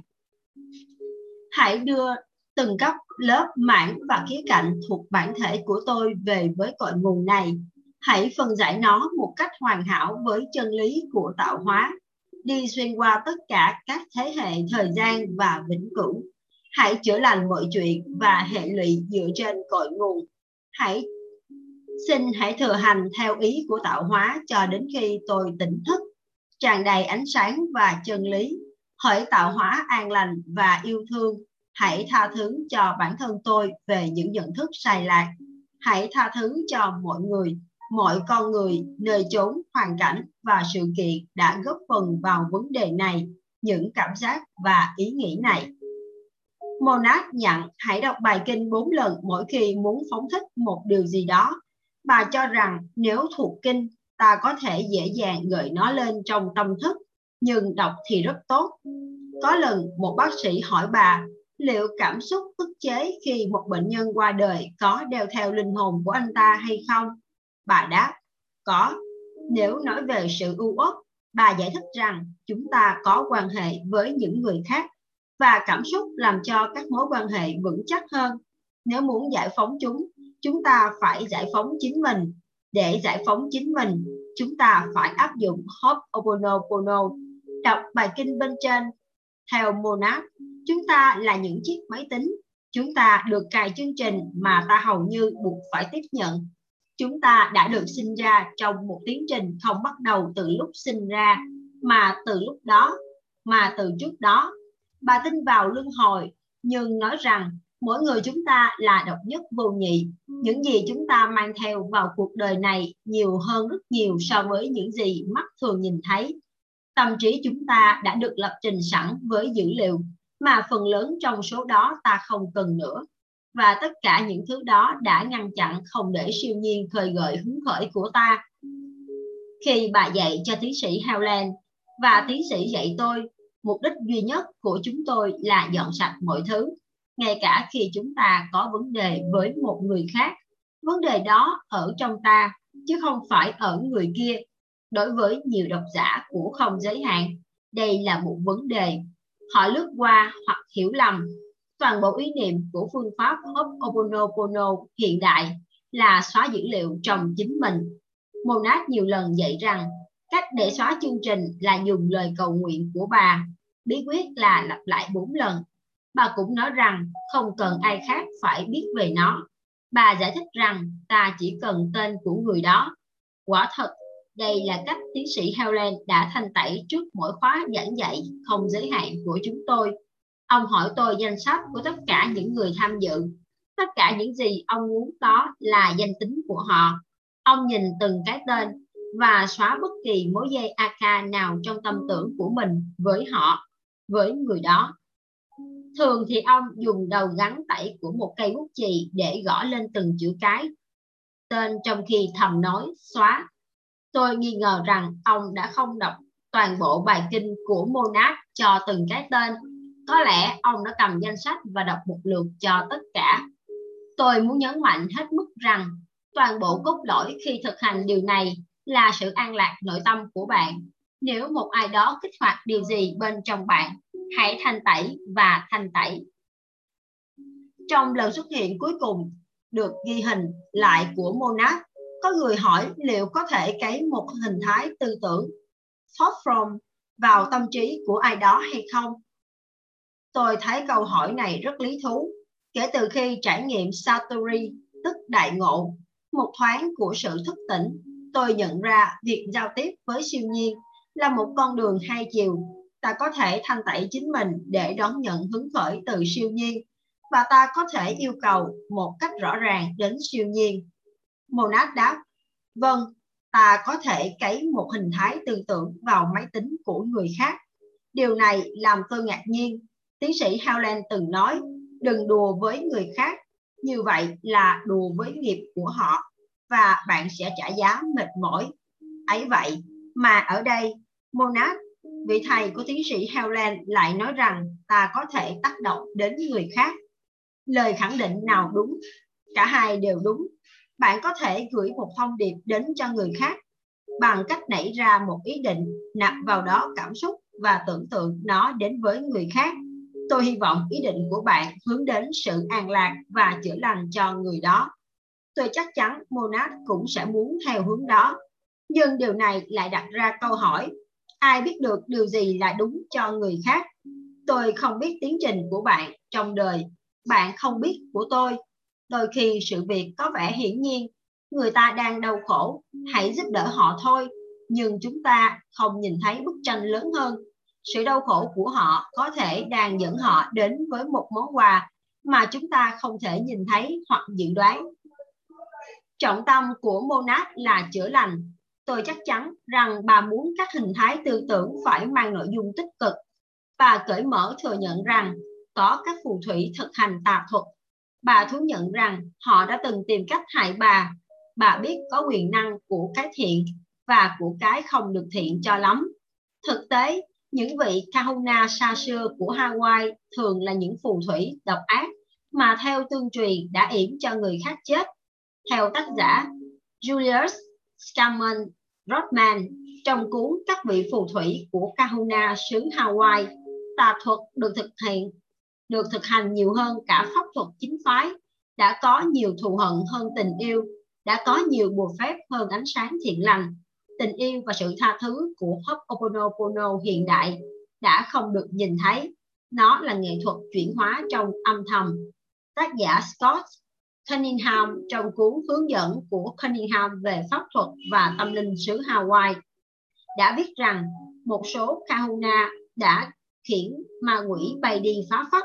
Hãy đưa từng cấp lớp mảng và khía cạnh thuộc bản thể của tôi về với cội nguồn này. Hãy phân giải nó một cách hoàn hảo với chân lý của tạo hóa. Đi xuyên qua tất cả các thế hệ, thời gian và vĩnh cửu. Hãy chữa lành mọi chuyện và hệ lụy dựa trên cội nguồn. Hãy xin hãy thừa hành theo ý của tạo hóa cho đến khi tôi tỉnh thức, tràn đầy ánh sáng và chân lý. Hỡi tạo hóa an lành và yêu thương hãy tha thứ cho bản thân tôi về những nhận thức sai lạc hãy tha thứ cho mọi người mọi con người nơi chốn hoàn cảnh và sự kiện đã góp phần vào vấn đề này những cảm giác và ý nghĩ này Monat nhận hãy đọc bài kinh bốn lần mỗi khi muốn phóng thích một điều gì đó. Bà cho rằng nếu thuộc kinh, ta có thể dễ dàng gợi nó lên trong tâm thức, nhưng đọc thì rất tốt. Có lần một bác sĩ hỏi bà liệu cảm xúc ức chế khi một bệnh nhân qua đời có đeo theo linh hồn của anh ta hay không? Bà đáp, có. Nếu nói về sự ưu uất, bà giải thích rằng chúng ta có quan hệ với những người khác. và cảm xúc làm cho các mối quan hệ vững chắc hơn. Nếu muốn giải phóng chúng, chúng ta phải giải phóng chính mình. Để giải phóng chính mình, chúng ta phải áp dụng Ho'oponopono, đọc bài kinh bên trên. Theo Monad, chúng ta là những chiếc máy tính. Chúng ta được cài chương trình mà ta hầu như buộc phải tiếp nhận. Chúng ta đã được sinh ra trong một tiến trình không bắt đầu từ lúc sinh ra, mà từ lúc đó, mà từ trước đó. Bà tin vào luân hồi, nhưng nói rằng mỗi người chúng ta là độc nhất vô nhị. Những gì chúng ta mang theo vào cuộc đời này nhiều hơn rất nhiều so với những gì mắt thường nhìn thấy. Tâm trí chúng ta đã được lập trình sẵn với dữ liệu mà phần lớn trong số đó ta không cần nữa. Và tất cả những thứ đó đã ngăn chặn không để siêu nhiên khơi gợi hứng khởi của ta. Khi bà dạy cho tiến sĩ Howland và tiến sĩ dạy tôi, mục đích duy nhất của chúng tôi là dọn sạch mọi thứ, ngay cả khi chúng ta có vấn đề với một người khác. Vấn đề đó ở trong ta, chứ không phải ở người kia. Đối với nhiều độc giả của không giới hạn, đây là một vấn đề họ lướt qua hoặc hiểu lầm. Toàn bộ ý niệm của phương pháp Ho'oponopono hiện đại là xóa dữ liệu trong chính mình. Monad nhiều lần dạy rằng cách để xóa chương trình là dùng lời cầu nguyện của bà. Bí quyết là lặp lại bốn lần. Bà cũng nói rằng không cần ai khác phải biết về nó. Bà giải thích rằng ta chỉ cần tên của người đó. Quả thật, đây là cách tiến sĩ Howland đã thanh tẩy trước mỗi khóa giảng dạy không giới hạn của chúng tôi. Ông hỏi tôi danh sách của tất cả những người tham dự. Tất cả những gì ông muốn có là danh tính của họ. Ông nhìn từng cái tên và xóa bất kỳ mối dây AK nào trong tâm tưởng của mình với họ, với người đó. Thường thì ông dùng đầu gắn tẩy của một cây bút chì để gõ lên từng chữ cái tên trong khi thầm nói xóa Tôi nghi ngờ rằng ông đã không đọc toàn bộ bài kinh của Monad cho từng cái tên. Có lẽ ông đã cầm danh sách và đọc một lượt cho tất cả. Tôi muốn nhấn mạnh hết mức rằng toàn bộ cốt lõi khi thực hành điều này là sự an lạc nội tâm của bạn. Nếu một ai đó kích hoạt điều gì bên trong bạn, hãy thanh tẩy và thanh tẩy. Trong lần xuất hiện cuối cùng được ghi hình lại của Monad có người hỏi liệu có thể cấy một hình thái tư tưởng thought from vào tâm trí của ai đó hay không? Tôi thấy câu hỏi này rất lý thú. Kể từ khi trải nghiệm Satori, tức đại ngộ, một thoáng của sự thức tỉnh, tôi nhận ra việc giao tiếp với siêu nhiên là một con đường hai chiều. Ta có thể thanh tẩy chính mình để đón nhận hứng khởi từ siêu nhiên và ta có thể yêu cầu một cách rõ ràng đến siêu nhiên Monad đáp, vâng, ta có thể cấy một hình thái tương tự vào máy tính của người khác. Điều này làm tôi ngạc nhiên. Tiến sĩ Howland từng nói, đừng đùa với người khác, như vậy là đùa với nghiệp của họ và bạn sẽ trả giá mệt mỏi. Ấy vậy mà ở đây, Monad, vị thầy của tiến sĩ Howland lại nói rằng ta có thể tác động đến người khác. Lời khẳng định nào đúng? Cả hai đều đúng bạn có thể gửi một thông điệp đến cho người khác bằng cách nảy ra một ý định, nạp vào đó cảm xúc và tưởng tượng nó đến với người khác. Tôi hy vọng ý định của bạn hướng đến sự an lạc và chữa lành cho người đó. Tôi chắc chắn monad cũng sẽ muốn theo hướng đó. Nhưng điều này lại đặt ra câu hỏi, ai biết được điều gì là đúng cho người khác? Tôi không biết tiến trình của bạn trong đời. Bạn không biết của tôi. Đôi khi sự việc có vẻ hiển nhiên, người ta đang đau khổ, hãy giúp đỡ họ thôi. Nhưng chúng ta không nhìn thấy bức tranh lớn hơn. Sự đau khổ của họ có thể đang dẫn họ đến với một món quà mà chúng ta không thể nhìn thấy hoặc dự đoán. Trọng tâm của Monad là chữa lành. Tôi chắc chắn rằng bà muốn các hình thái tư tưởng phải mang nội dung tích cực. Bà cởi mở thừa nhận rằng có các phù thủy thực hành tà thuật bà thú nhận rằng họ đã từng tìm cách hại bà. Bà biết có quyền năng của cái thiện và của cái không được thiện cho lắm. Thực tế, những vị kahuna xa xưa của Hawaii thường là những phù thủy độc ác mà theo tương truyền đã yểm cho người khác chết. Theo tác giả Julius Scammon Rodman trong cuốn Các vị phù thủy của Kahuna xứ Hawaii, tà thuật được thực hiện được thực hành nhiều hơn cả pháp thuật chính phái, đã có nhiều thù hận hơn tình yêu, đã có nhiều bùa phép hơn ánh sáng thiện lành. Tình yêu và sự tha thứ của Ho'oponopono hiện đại đã không được nhìn thấy. Nó là nghệ thuật chuyển hóa trong âm thầm. Tác giả Scott Cunningham trong cuốn hướng dẫn của Cunningham về pháp thuật và tâm linh xứ Hawaii đã viết rằng một số kahuna đã khiển ma quỷ bay đi phá phất.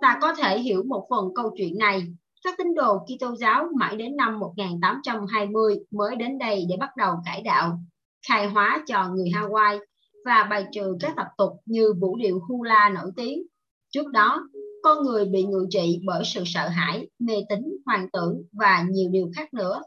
Ta có thể hiểu một phần câu chuyện này. Các tín đồ Kitô giáo mãi đến năm 1820 mới đến đây để bắt đầu cải đạo, khai hóa cho người Hawaii và bài trừ các tập tục như vũ điệu hula nổi tiếng. Trước đó, con người bị ngự trị bởi sự sợ hãi, mê tín, hoàng tưởng và nhiều điều khác nữa.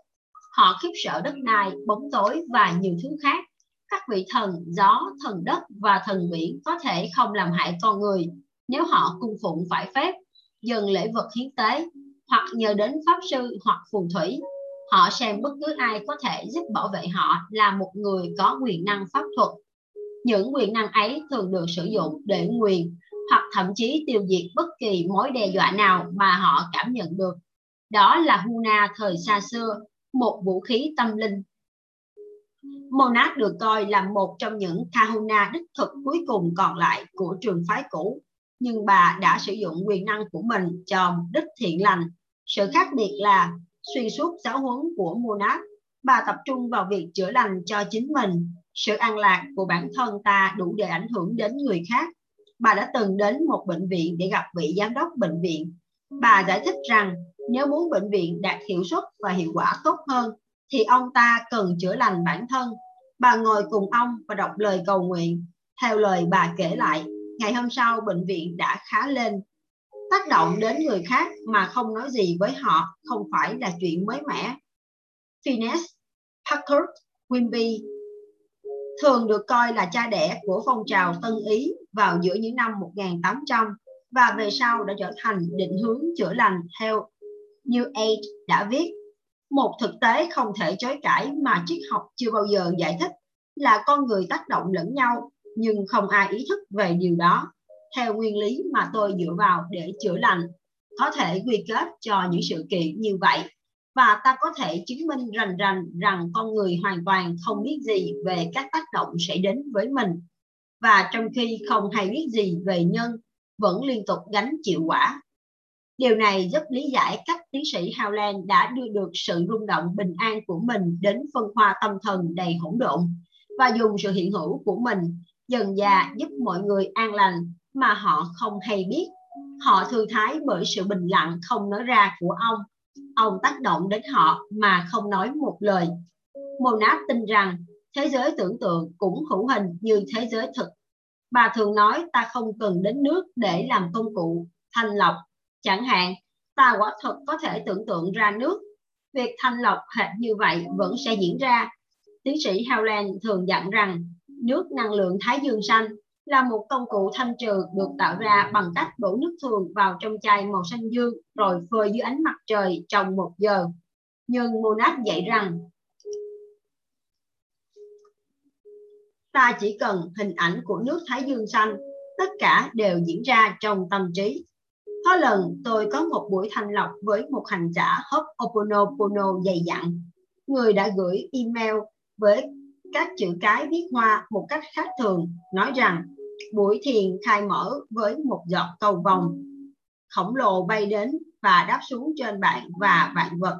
Họ khiếp sợ đất đai, bóng tối và nhiều thứ khác. Các vị thần, gió, thần đất và thần biển có thể không làm hại con người nếu họ cung phụng phải phép, dần lễ vật hiến tế, hoặc nhờ đến pháp sư hoặc phù thủy. Họ xem bất cứ ai có thể giúp bảo vệ họ là một người có quyền năng pháp thuật. Những quyền năng ấy thường được sử dụng để nguyền hoặc thậm chí tiêu diệt bất kỳ mối đe dọa nào mà họ cảm nhận được. Đó là Huna thời xa xưa, một vũ khí tâm linh. Monad được coi là một trong những Kahuna đích thực cuối cùng còn lại của trường phái cũ, nhưng bà đã sử dụng quyền năng của mình cho mục đích thiện lành. Sự khác biệt là xuyên suốt giáo huấn của Monad, bà tập trung vào việc chữa lành cho chính mình. Sự an lạc của bản thân ta đủ để ảnh hưởng đến người khác bà đã từng đến một bệnh viện để gặp vị giám đốc bệnh viện. Bà giải thích rằng nếu muốn bệnh viện đạt hiệu suất và hiệu quả tốt hơn thì ông ta cần chữa lành bản thân. Bà ngồi cùng ông và đọc lời cầu nguyện. Theo lời bà kể lại, ngày hôm sau, bệnh viện đã khá lên. Tác động đến người khác mà không nói gì với họ không phải là chuyện mới mẻ. Phineas Packard Wimby thường được coi là cha đẻ của phong trào Tân Ý vào giữa những năm 1800 và về sau đã trở thành định hướng chữa lành theo New Age đã viết. Một thực tế không thể chối cãi mà triết học chưa bao giờ giải thích là con người tác động lẫn nhau nhưng không ai ý thức về điều đó. Theo nguyên lý mà tôi dựa vào để chữa lành, có thể quy kết cho những sự kiện như vậy và ta có thể chứng minh rành rành rằng con người hoàn toàn không biết gì về các tác động sẽ đến với mình và trong khi không hay biết gì về nhân vẫn liên tục gánh chịu quả. Điều này giúp lý giải cách tiến sĩ Howland đã đưa được sự rung động bình an của mình đến phân hoa tâm thần đầy hỗn độn và dùng sự hiện hữu của mình dần dà giúp mọi người an lành mà họ không hay biết. Họ thư thái bởi sự bình lặng không nói ra của ông ông tác động đến họ mà không nói một lời. Monat tin rằng thế giới tưởng tượng cũng hữu hình như thế giới thực. Bà thường nói ta không cần đến nước để làm công cụ thanh lọc. Chẳng hạn, ta quả thật có thể tưởng tượng ra nước. Việc thanh lọc hệt như vậy vẫn sẽ diễn ra. Tiến sĩ Howland thường dặn rằng nước năng lượng thái dương xanh là một công cụ thanh trừ được tạo ra bằng cách đổ nước thường vào trong chai màu xanh dương rồi phơi dưới ánh mặt trời trong một giờ. Nhưng Monat dạy rằng ta chỉ cần hình ảnh của nước Thái Dương xanh, tất cả đều diễn ra trong tâm trí. Có lần tôi có một buổi thanh lọc với một hành giả Ho'oponopono dày dặn. Người đã gửi email với các chữ cái viết hoa một cách khác thường, nói rằng buổi thiền khai mở với một giọt cầu vòng khổng lồ bay đến và đáp xuống trên bạn và vạn vật.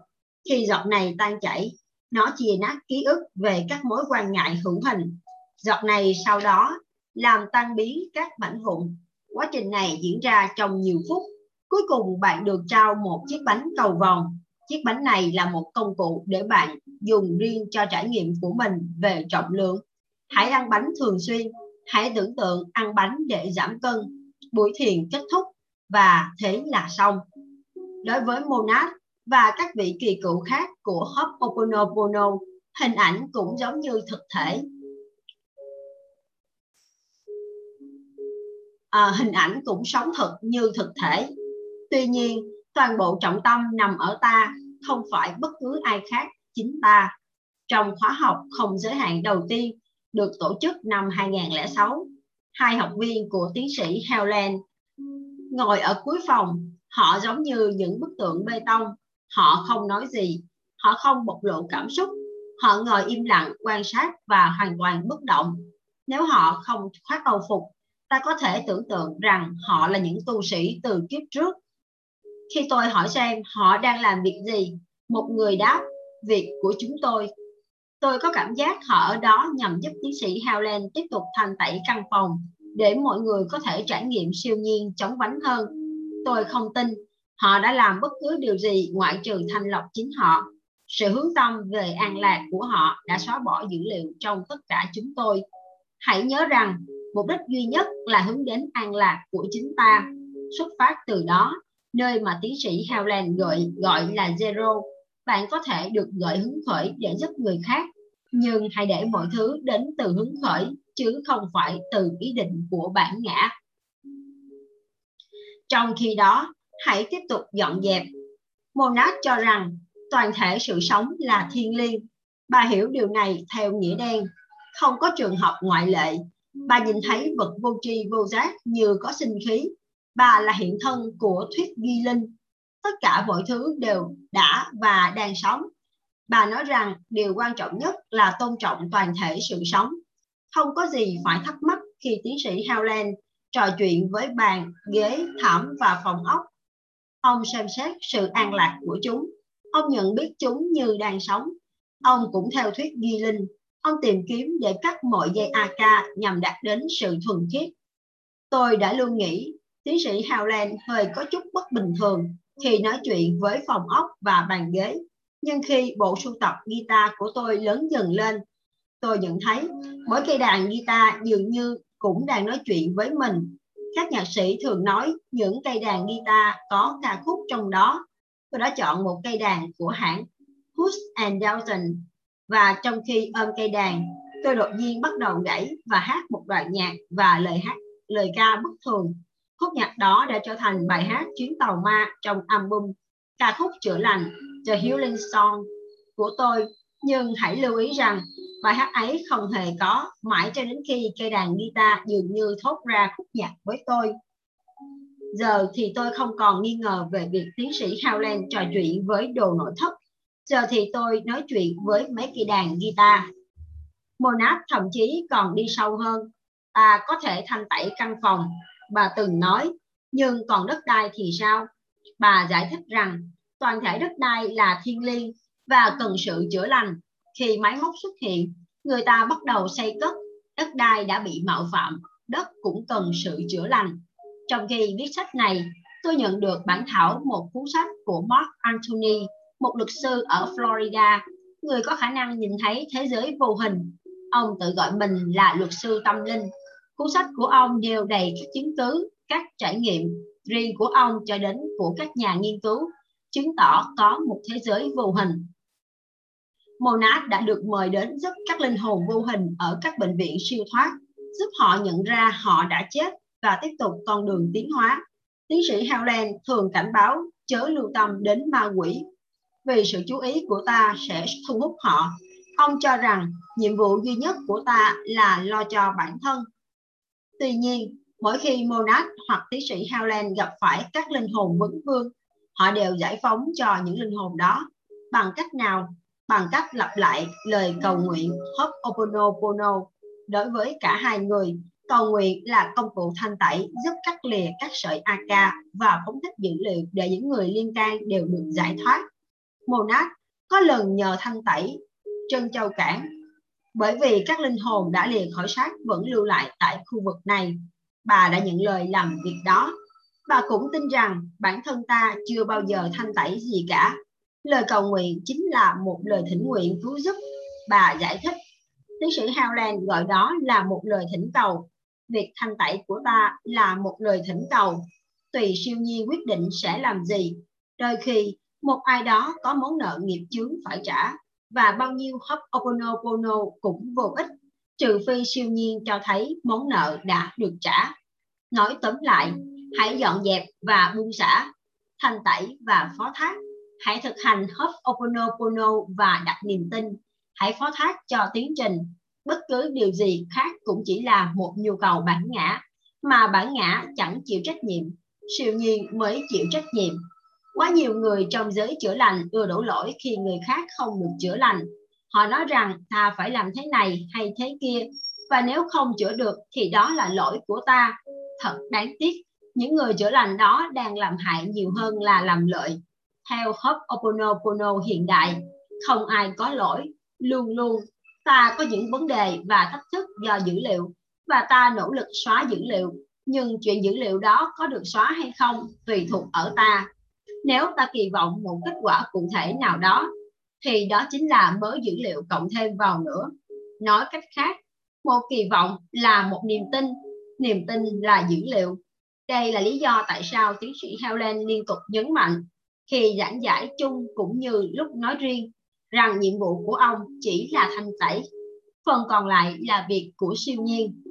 Khi giọt này tan chảy, nó chia nát ký ức về các mối quan ngại hữu hình. Giọt này sau đó làm tan biến các mảnh vụn. Quá trình này diễn ra trong nhiều phút. Cuối cùng bạn được trao một chiếc bánh cầu vòng. Chiếc bánh này là một công cụ để bạn dùng riêng cho trải nghiệm của mình về trọng lượng. Hãy ăn bánh thường xuyên. Hãy tưởng tượng ăn bánh để giảm cân. Buổi thiền kết thúc và thế là xong. Đối với Monad và các vị kỳ cựu khác của Ho'oponopono hình ảnh cũng giống như thực thể. À, hình ảnh cũng sống thực như thực thể. Tuy nhiên toàn bộ trọng tâm nằm ở ta không phải bất cứ ai khác chính ta. Trong khóa học không giới hạn đầu tiên được tổ chức năm 2006, hai học viên của tiến sĩ Helen ngồi ở cuối phòng. Họ giống như những bức tượng bê tông. Họ không nói gì. Họ không bộc lộ cảm xúc. Họ ngồi im lặng quan sát và hoàn toàn bất động. Nếu họ không khoác âu phục ta có thể tưởng tượng rằng họ là những tu sĩ từ kiếp trước khi tôi hỏi xem họ đang làm việc gì, một người đáp, việc của chúng tôi. Tôi có cảm giác họ ở đó nhằm giúp tiến sĩ Howland tiếp tục thanh tẩy căn phòng để mọi người có thể trải nghiệm siêu nhiên chóng vánh hơn. Tôi không tin họ đã làm bất cứ điều gì ngoại trừ thanh lọc chính họ. Sự hướng tâm về an lạc của họ đã xóa bỏ dữ liệu trong tất cả chúng tôi. Hãy nhớ rằng, mục đích duy nhất là hướng đến an lạc của chính ta. Xuất phát từ đó nơi mà tiến sĩ Howland gọi gọi là zero. Bạn có thể được gợi hứng khởi để giúp người khác, nhưng hãy để mọi thứ đến từ hứng khởi, chứ không phải từ ý định của bản ngã. Trong khi đó, hãy tiếp tục dọn dẹp. Monad cho rằng toàn thể sự sống là thiên liêng. Bà hiểu điều này theo nghĩa đen. Không có trường hợp ngoại lệ. Bà nhìn thấy vật vô tri vô giác như có sinh khí bà là hiện thân của thuyết duy linh tất cả mọi thứ đều đã và đang sống bà nói rằng điều quan trọng nhất là tôn trọng toàn thể sự sống không có gì phải thắc mắc khi tiến sĩ Howland trò chuyện với bàn, ghế, thảm và phòng ốc. Ông xem xét sự an lạc của chúng. Ông nhận biết chúng như đang sống. Ông cũng theo thuyết ghi linh. Ông tìm kiếm để cắt mọi dây AK nhằm đạt đến sự thuần khiết. Tôi đã luôn nghĩ tiến sĩ Howland hơi có chút bất bình thường khi nói chuyện với phòng ốc và bàn ghế. Nhưng khi bộ sưu tập guitar của tôi lớn dần lên, tôi nhận thấy mỗi cây đàn guitar dường như cũng đang nói chuyện với mình. Các nhạc sĩ thường nói những cây đàn guitar có ca khúc trong đó. Tôi đã chọn một cây đàn của hãng Hughes and Dalton và trong khi ôm cây đàn, tôi đột nhiên bắt đầu gãy và hát một đoạn nhạc và lời hát lời ca bất thường. Khúc nhạc đó đã trở thành bài hát Chuyến tàu ma trong album ca khúc chữa lành The Healing Song của tôi. Nhưng hãy lưu ý rằng bài hát ấy không hề có mãi cho đến khi cây đàn guitar dường như thốt ra khúc nhạc với tôi. Giờ thì tôi không còn nghi ngờ về việc tiến sĩ Howland trò chuyện với đồ nội thất. Giờ thì tôi nói chuyện với mấy cây đàn guitar. Monat thậm chí còn đi sâu hơn. Ta có thể thanh tẩy căn phòng, bà từng nói. Nhưng còn đất đai thì sao? Bà giải thích rằng toàn thể đất đai là thiên liêng và cần sự chữa lành khi máy móc xuất hiện, người ta bắt đầu xây cất, đất đai đã bị mạo phạm, đất cũng cần sự chữa lành. Trong khi viết sách này, tôi nhận được bản thảo một cuốn sách của Mark Anthony, một luật sư ở Florida, người có khả năng nhìn thấy thế giới vô hình. Ông tự gọi mình là luật sư tâm linh. Cuốn sách của ông đều đầy các chứng cứ, các trải nghiệm riêng của ông cho đến của các nhà nghiên cứu, chứng tỏ có một thế giới vô hình Monad đã được mời đến giúp các linh hồn vô hình ở các bệnh viện siêu thoát, giúp họ nhận ra họ đã chết và tiếp tục con đường tiến hóa. Tiến sĩ Howland thường cảnh báo chớ lưu tâm đến ma quỷ, vì sự chú ý của ta sẽ thu hút họ. Ông cho rằng nhiệm vụ duy nhất của ta là lo cho bản thân. Tuy nhiên, mỗi khi Monad hoặc tiến sĩ Howland gặp phải các linh hồn vững vương, họ đều giải phóng cho những linh hồn đó bằng cách nào bằng cách lặp lại lời cầu nguyện Ho'oponopono đối với cả hai người. Cầu nguyện là công cụ thanh tẩy giúp cắt lìa các sợi AK và phóng thích dữ liệu để những người liên can đều được giải thoát. Monad có lần nhờ thanh tẩy Trân Châu Cảng bởi vì các linh hồn đã lìa khỏi xác vẫn lưu lại tại khu vực này. Bà đã nhận lời làm việc đó. Bà cũng tin rằng bản thân ta chưa bao giờ thanh tẩy gì cả Lời cầu nguyện chính là một lời thỉnh nguyện cứu giúp. Bà giải thích, tiến sĩ Howland gọi đó là một lời thỉnh cầu. Việc thanh tẩy của ta là một lời thỉnh cầu. Tùy siêu nhiên quyết định sẽ làm gì. Đôi khi, một ai đó có món nợ nghiệp chướng phải trả và bao nhiêu hấp oponopono cũng vô ích trừ phi siêu nhiên cho thấy món nợ đã được trả. Nói tóm lại, hãy dọn dẹp và buông xả, thanh tẩy và phó thác hãy thực hành Ho'oponopono và đặt niềm tin. Hãy phó thác cho tiến trình. bất cứ điều gì khác cũng chỉ là một nhu cầu bản ngã mà bản ngã chẳng chịu trách nhiệm siêu nhiên mới chịu trách nhiệm quá nhiều người trong giới chữa lành ưa đổ lỗi khi người khác không được chữa lành. Họ nói rằng, ta phải làm thế này hay thế kia, và nếu không chữa được thì đó là lỗi của ta. Thật đáng tiếc, những người chữa lành đó đang làm hại nhiều hơn là làm lợi. Theo Ho'oponopono hiện đại, không ai có lỗi, luôn luôn ta có những vấn đề và thách thức do dữ liệu, và ta nỗ lực xóa dữ liệu, nhưng chuyện dữ liệu đó có được xóa hay không tùy thuộc ở ta nếu ta kỳ vọng một kết quả cụ thể nào đó, thì đó chính là mớ dữ liệu cộng thêm vào nữa. Nói cách khác, một kỳ vọng là một niềm tin niềm tin là dữ liệu. Đây là lý do tại sao tiến sĩ Helen liên tục nhấn mạnh khi giảng giải chung cũng như lúc nói riêng rằng nhiệm vụ của ông chỉ là thanh tẩy, phần còn lại là việc của siêu nhiên.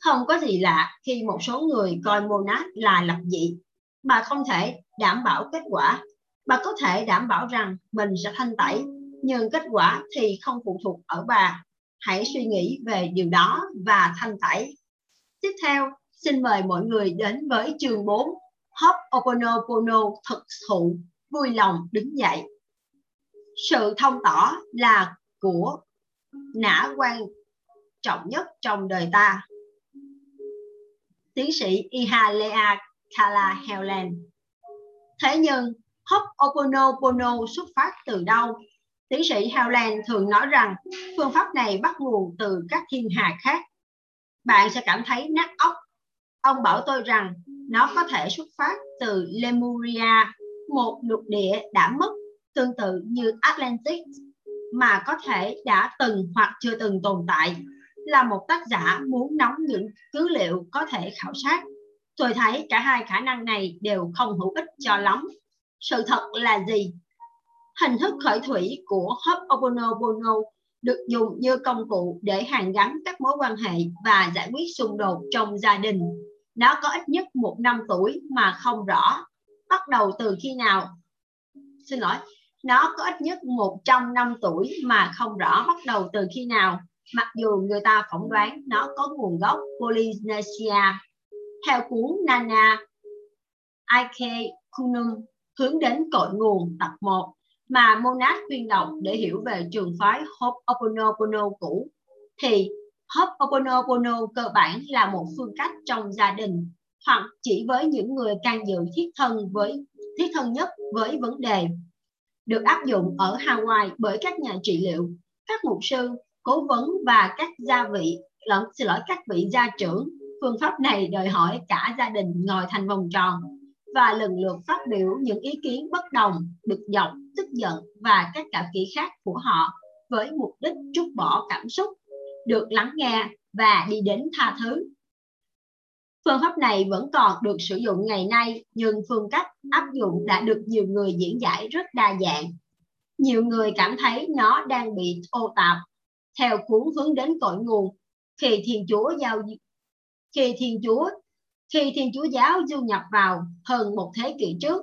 Không có gì lạ khi một số người coi monad là lập dị, mà không thể đảm bảo kết quả. Bà có thể đảm bảo rằng mình sẽ thanh tẩy, nhưng kết quả thì không phụ thuộc ở bà. Hãy suy nghĩ về điều đó và thanh tẩy. Tiếp theo, xin mời mọi người đến với chương 4 Ho'oponopono thực thụ. Vui lòng đứng dậy. Sự thông tỏ là của nã quan trọng nhất trong đời ta. Tiến sĩ Ihalea Kala Helen thế nhưng Ho'oponopono xuất phát từ đâu? Tiến sĩ Howland thường nói rằng, phương pháp này bắt nguồn từ các thiên hà khác. Bạn sẽ cảm thấy nát óc. Ông bảo tôi rằng, nó có thể xuất phát từ Lemuria, một lục địa đã mất, tương tự như Atlantis, mà có thể đã từng hoặc chưa từng tồn tại, là một tác giả muốn nóng những cứ liệu có thể khảo sát tôi thấy cả hai khả năng này đều không hữu ích cho lắm. Sự thật là gì? Hình thức khởi thủy của Ho'oponopono được dùng như công cụ để hàn gắn các mối quan hệ và giải quyết xung đột trong gia đình. Nó có ít nhất một năm tuổi mà không rõ. Bắt đầu từ khi nào? Xin lỗi. Nó có ít nhất 100 năm tuổi mà không rõ bắt đầu từ khi nào. Mặc dù người ta phỏng đoán nó có nguồn gốc Polynesia theo cuốn Nana Ike Kunum hướng đến cội nguồn tập 1 mà Monad khuyên đọc để hiểu về trường phái Ho'oponopono cũ thì Ho'oponopono cơ bản là một phương cách trong gia đình hoặc chỉ với những người can dự thiết thân với thiết thân nhất với vấn đề được áp dụng ở Hawaii bởi các nhà trị liệu, các mục sư, cố vấn và các gia vị lẫn xin lỗi các vị gia trưởng. Phương pháp này đòi hỏi cả gia đình ngồi thành vòng tròn và lần lượt phát biểu những ý kiến bất đồng, bực dọc, tức giận và các cảm kỹ khác của họ với mục đích trút bỏ cảm xúc, được lắng nghe và đi đến tha thứ. Phương pháp này vẫn còn được sử dụng ngày nay, nhưng phương cách áp dụng đã được nhiều người diễn giải rất đa dạng. Nhiều người cảm thấy nó đang bị ô tạp. Theo cuốn hướng đến cội nguồn, khi Thiên Chúa giao khi Thiên Chúa khi Thiên Chúa giáo du nhập vào hơn một thế kỷ trước.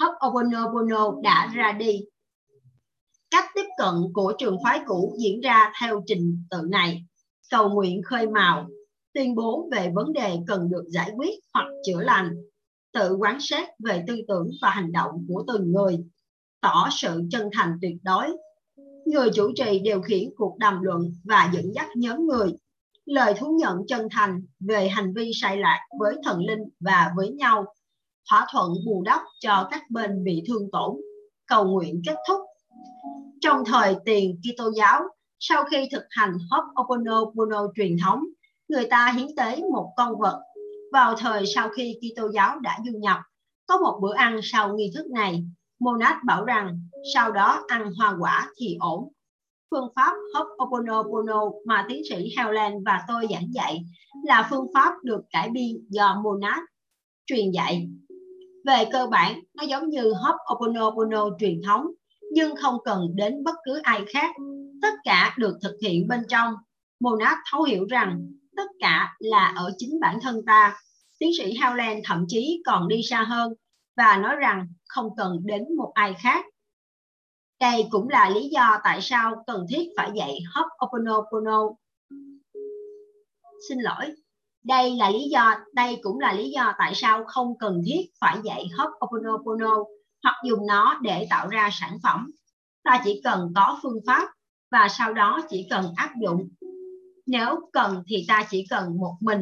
Ho'oponopono đã ra đi. Cách tiếp cận của trường phái cũ diễn ra theo trình tự này. Cầu nguyện khơi mào, tuyên bố về vấn đề cần được giải quyết hoặc chữa lành, tự quán sát về tư tưởng và hành động của từng người, tỏ sự chân thành tuyệt đối. Người chủ trì điều khiển cuộc đàm luận và dẫn dắt nhóm người lời thú nhận chân thành về hành vi sai lạc với thần linh và với nhau, thỏa thuận bù đắp cho các bên bị thương tổn, cầu nguyện kết thúc. Trong thời tiền Kitô giáo, sau khi thực hành Ho'oponopono truyền thống, người ta hiến tế một con vật. Vào thời sau khi Kitô giáo đã du nhập, có một bữa ăn sau nghi thức này. Monad bảo rằng sau đó ăn hoa quả thì ổn phương pháp Ho'oponopono mà tiến sĩ Helen và tôi giảng dạy là phương pháp được cải biên do Monad truyền dạy. Về cơ bản, nó giống như Ho'oponopono truyền thống, nhưng không cần đến bất cứ ai khác. Tất cả được thực hiện bên trong. Monad thấu hiểu rằng tất cả là ở chính bản thân ta. Tiến sĩ Howland thậm chí còn đi xa hơn và nói rằng không cần đến một ai khác đây cũng là lý do tại sao cần thiết phải dạy Ho'oponopono. Xin lỗi, đây là lý do, đây cũng là lý do tại sao không cần thiết phải dạy Ho'oponopono hoặc dùng nó để tạo ra sản phẩm. Ta chỉ cần có phương pháp và sau đó chỉ cần áp dụng. Nếu cần thì ta chỉ cần một mình,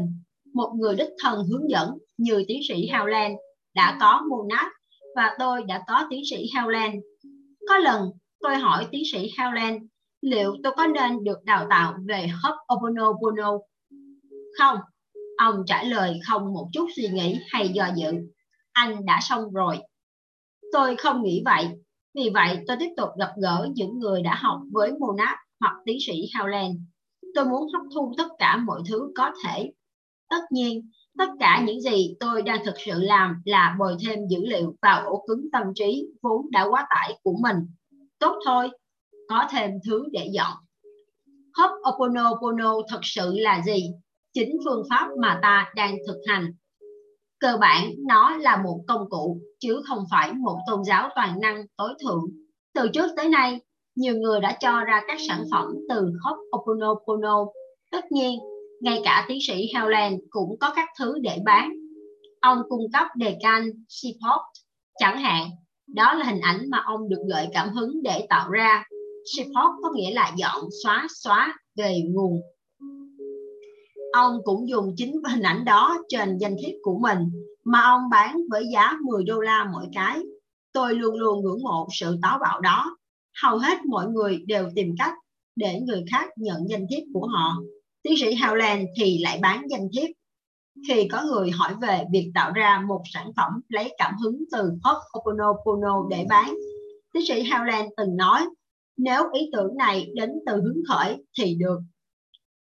một người đích thân hướng dẫn như tiến sĩ Howland đã có Monad và tôi đã có tiến sĩ Howland. Có lần tôi hỏi tiến sĩ Howland liệu tôi có nên được đào tạo về Ho'oponopono không? Ông trả lời không một chút suy nghĩ hay do dự. Anh đã xong rồi. Tôi không nghĩ vậy. Vì vậy tôi tiếp tục gặp gỡ những người đã học với Monat hoặc tiến sĩ Howland. Tôi muốn hấp thu tất cả mọi thứ có thể. Tất nhiên, tất cả những gì tôi đang thực sự làm là bồi thêm dữ liệu vào ổ cứng tâm trí vốn đã quá tải của mình. Tốt thôi, có thêm thứ để dọn. Ho'oponopono thật sự là gì? Chính phương pháp mà ta đang thực hành. Cơ bản, nó là một công cụ, chứ không phải một tôn giáo toàn năng tối thượng. Từ trước tới nay, nhiều người đã cho ra các sản phẩm từ Ho'oponopono. Tất nhiên, ngay cả tiến sĩ Howland cũng có các thứ để bán. Ông cung cấp đề can Seaport chẳng hạn. Đó là hình ảnh mà ông được gợi cảm hứng để tạo ra. Seaport có nghĩa là dọn, xóa, xóa về nguồn. Ông cũng dùng chính hình ảnh đó trên danh thiếp của mình mà ông bán với giá 10 đô la mỗi cái. Tôi luôn luôn ngưỡng mộ sự táo bạo đó. Hầu hết mọi người đều tìm cách để người khác nhận danh thiếp của họ tiến sĩ Howland thì lại bán danh thiếp. Khi có người hỏi về việc tạo ra một sản phẩm lấy cảm hứng từ Ho'oponopono để bán, tiến sĩ Howland từng nói, nếu ý tưởng này đến từ hứng khởi thì được.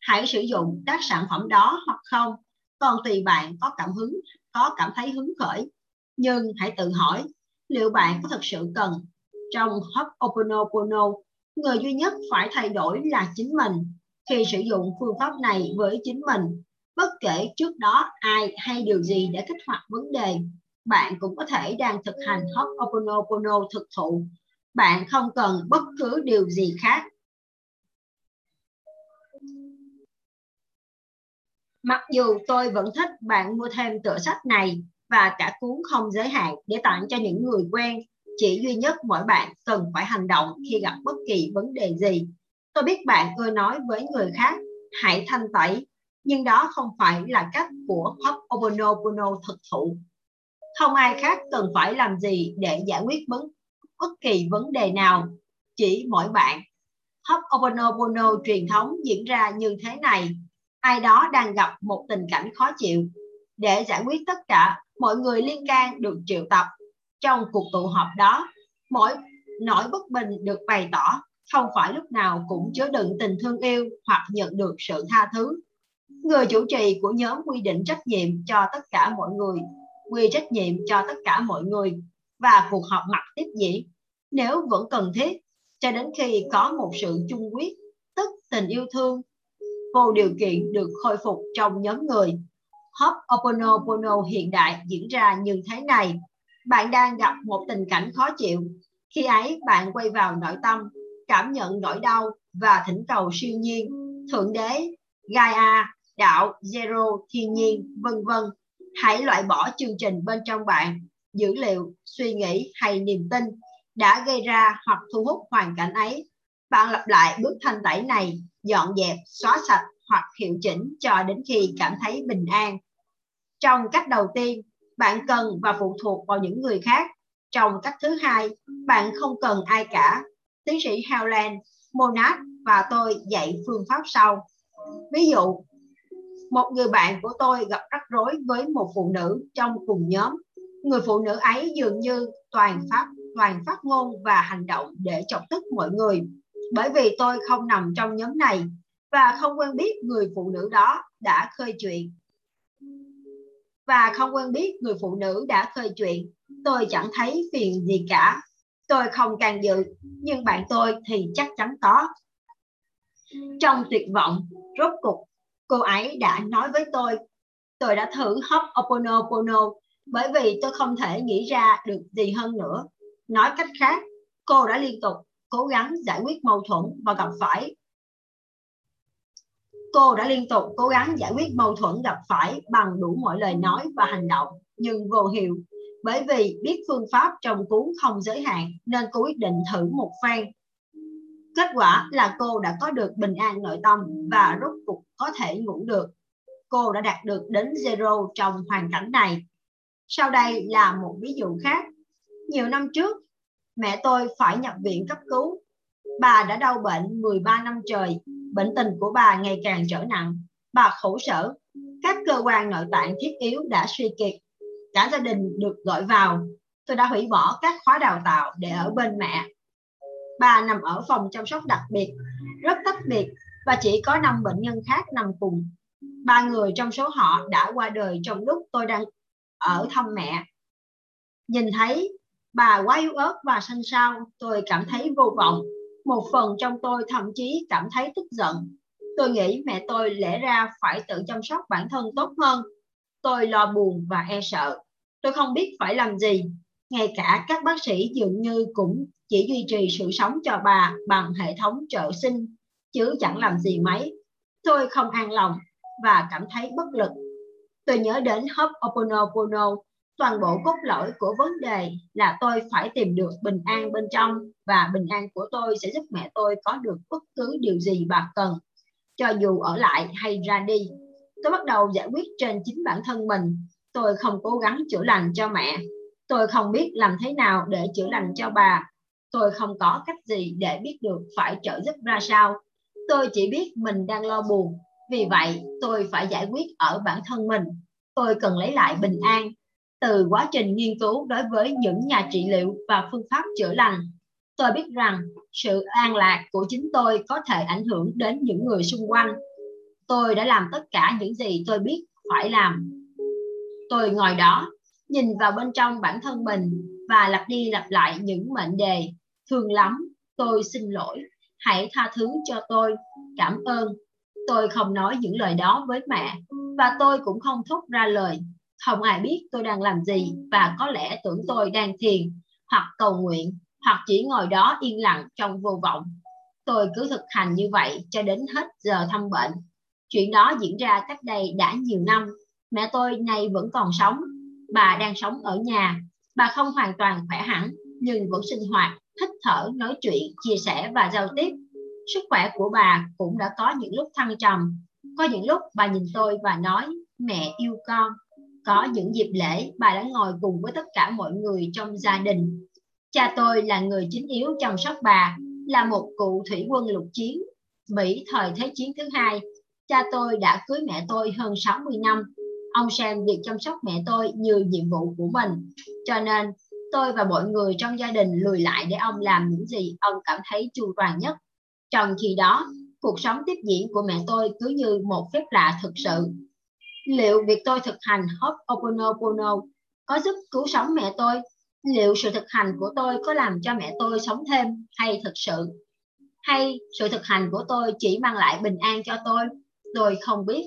Hãy sử dụng các sản phẩm đó hoặc không, còn tùy bạn có cảm hứng, có cảm thấy hứng khởi. Nhưng hãy tự hỏi, liệu bạn có thật sự cần? Trong Ho'oponopono, người duy nhất phải thay đổi là chính mình khi sử dụng phương pháp này với chính mình bất kể trước đó ai hay điều gì đã kích hoạt vấn đề bạn cũng có thể đang thực hành Ho'oponopono thực thụ. Bạn không cần bất cứ điều gì khác. Mặc dù tôi vẫn thích bạn mua thêm tựa sách này và cả cuốn không giới hạn để tặng cho những người quen, chỉ duy nhất mỗi bạn cần phải hành động khi gặp bất kỳ vấn đề gì. Tôi biết bạn ưa nói với người khác, hãy thanh tẩy, nhưng đó không phải là cách của Ho'oponopono thực thụ. Không ai khác cần phải làm gì để giải quyết vấn, bất kỳ vấn đề nào, chỉ mỗi bạn. Ho'oponopono truyền thống diễn ra như thế này. Ai đó đang gặp một tình cảnh khó chịu. Để giải quyết tất cả, mọi người liên can được triệu tập. Trong cuộc tụ họp đó, mỗi nỗi bất bình được bày tỏ không phải lúc nào cũng chứa đựng tình thương yêu hoặc nhận được sự tha thứ. Người chủ trì của nhóm quy định trách nhiệm cho tất cả mọi người, quy trách nhiệm cho tất cả mọi người và cuộc họp mặt tiếp diễn nếu vẫn cần thiết cho đến khi có một sự chung quyết, tức tình yêu thương vô điều kiện được khôi phục trong nhóm người. Ho'oponopono hiện đại diễn ra như thế này. Bạn đang gặp một tình cảnh khó chịu. Khi ấy bạn quay vào nội tâm cảm nhận nỗi đau và thỉnh cầu siêu nhiên, thượng đế, Gaia, đạo, Zero, thiên nhiên, vân vân. Hãy loại bỏ chương trình bên trong bạn, dữ liệu, suy nghĩ hay niềm tin đã gây ra hoặc thu hút hoàn cảnh ấy. Bạn lặp lại bước thanh tẩy này, dọn dẹp, xóa sạch hoặc hiệu chỉnh cho đến khi cảm thấy bình an. Trong cách đầu tiên, bạn cần và phụ thuộc vào những người khác. Trong cách thứ hai, bạn không cần ai cả tiến sĩ Howland, Monat và tôi dạy phương pháp sau. Ví dụ, một người bạn của tôi gặp rắc rối với một phụ nữ trong cùng nhóm. Người phụ nữ ấy dường như toàn pháp toàn phát ngôn và hành động để chọc tức mọi người. Bởi vì tôi không nằm trong nhóm này và không quen biết người phụ nữ đó đã khơi chuyện. Và không quen biết người phụ nữ đã khơi chuyện, tôi chẳng thấy phiền gì cả Tôi không can dự, nhưng bạn tôi thì chắc chắn có. Trong tuyệt vọng, rốt cục, cô ấy đã nói với tôi, tôi đã thử hấp oponopono bởi vì tôi không thể nghĩ ra được gì hơn nữa. Nói cách khác, cô đã liên tục cố gắng giải quyết mâu thuẫn và gặp phải cô đã liên tục cố gắng giải quyết mâu thuẫn gặp phải bằng đủ mọi lời nói và hành động nhưng vô hiệu bởi vì biết phương pháp trong cuốn không giới hạn, nên cô quyết định thử một phen. Kết quả là cô đã có được bình an nội tâm và rốt cuộc có thể ngủ được. Cô đã đạt được đến zero trong hoàn cảnh này. Sau đây là một ví dụ khác. Nhiều năm trước, mẹ tôi phải nhập viện cấp cứu. Bà đã đau bệnh 13 năm trời. Bệnh tình của bà ngày càng trở nặng. Bà khổ sở. Các cơ quan nội tạng thiết yếu đã suy kiệt cả gia đình được gọi vào. Tôi đã hủy bỏ các khóa đào tạo để ở bên mẹ. Bà nằm ở phòng chăm sóc đặc biệt, rất tách biệt và chỉ có năm bệnh nhân khác nằm cùng. Ba người trong số họ đã qua đời trong lúc tôi đang ở thăm mẹ. Nhìn thấy bà quá yếu ớt và xanh xao, tôi cảm thấy vô vọng. Một phần trong tôi thậm chí cảm thấy tức giận. Tôi nghĩ mẹ tôi lẽ ra phải tự chăm sóc bản thân tốt hơn. Tôi lo buồn và e sợ tôi không biết phải làm gì. Ngay cả các bác sĩ dường như cũng chỉ duy trì sự sống cho bà bằng hệ thống trợ sinh, chứ chẳng làm gì mấy. Tôi không an lòng và cảm thấy bất lực. Tôi nhớ đến Ho'oponopono, toàn bộ cốt lõi của vấn đề là tôi phải tìm được bình an bên trong và bình an của tôi sẽ giúp mẹ tôi có được bất cứ điều gì bà cần, cho dù ở lại hay ra đi. Tôi bắt đầu giải quyết trên chính bản thân mình tôi không cố gắng chữa lành cho mẹ. Tôi không biết làm thế nào để chữa lành cho bà. Tôi không có cách gì để biết được phải trợ giúp ra sao. Tôi chỉ biết mình đang lo buồn. Vì vậy, tôi phải giải quyết ở bản thân mình. Tôi cần lấy lại bình an. Từ quá trình nghiên cứu đối với những nhà trị liệu và phương pháp chữa lành, tôi biết rằng sự an lạc của chính tôi có thể ảnh hưởng đến những người xung quanh. Tôi đã làm tất cả những gì tôi biết phải làm tôi ngồi đó, nhìn vào bên trong bản thân mình và lặp đi lặp lại những mệnh đề. Thương lắm, tôi xin lỗi. Hãy tha thứ cho tôi. Cảm ơn. Tôi không nói những lời đó với mẹ và tôi cũng không thốt ra lời. Không ai biết tôi đang làm gì và có lẽ tưởng tôi đang thiền hoặc cầu nguyện hoặc chỉ ngồi đó yên lặng trong vô vọng. Tôi cứ thực hành như vậy cho đến hết giờ thăm bệnh. Chuyện đó diễn ra cách đây đã nhiều năm mẹ tôi nay vẫn còn sống. Bà đang sống ở nhà. Bà không hoàn toàn khỏe hẳn, nhưng vẫn sinh hoạt thích thở, nói chuyện, chia sẻ và giao tiếp. Sức khỏe của bà cũng đã có những lúc thăng trầm. Có những lúc bà nhìn tôi và nói, mẹ yêu con. Có những dịp lễ, bà đã ngồi cùng với tất cả mọi người trong gia đình. Cha tôi là người chính yếu chăm sóc bà, là một cụ thủy quân lục chiến. Mỹ thời Thế chiến thứ hai, cha tôi đã cưới mẹ tôi hơn 60 năm ông sang việc chăm sóc mẹ tôi như nhiệm vụ của mình. Cho nên, tôi và mọi người trong gia đình lùi lại để ông làm những gì ông cảm thấy chu toàn nhất. Trong khi đó, cuộc sống tiếp diễn của mẹ tôi cứ như một phép lạ thực sự. Liệu việc tôi thực hành Ho'oponopono có giúp cứu sống mẹ tôi? Liệu sự thực hành của tôi có làm cho mẹ tôi sống thêm hay thực sự? Hay sự thực hành của tôi chỉ mang lại bình an cho tôi? Tôi không biết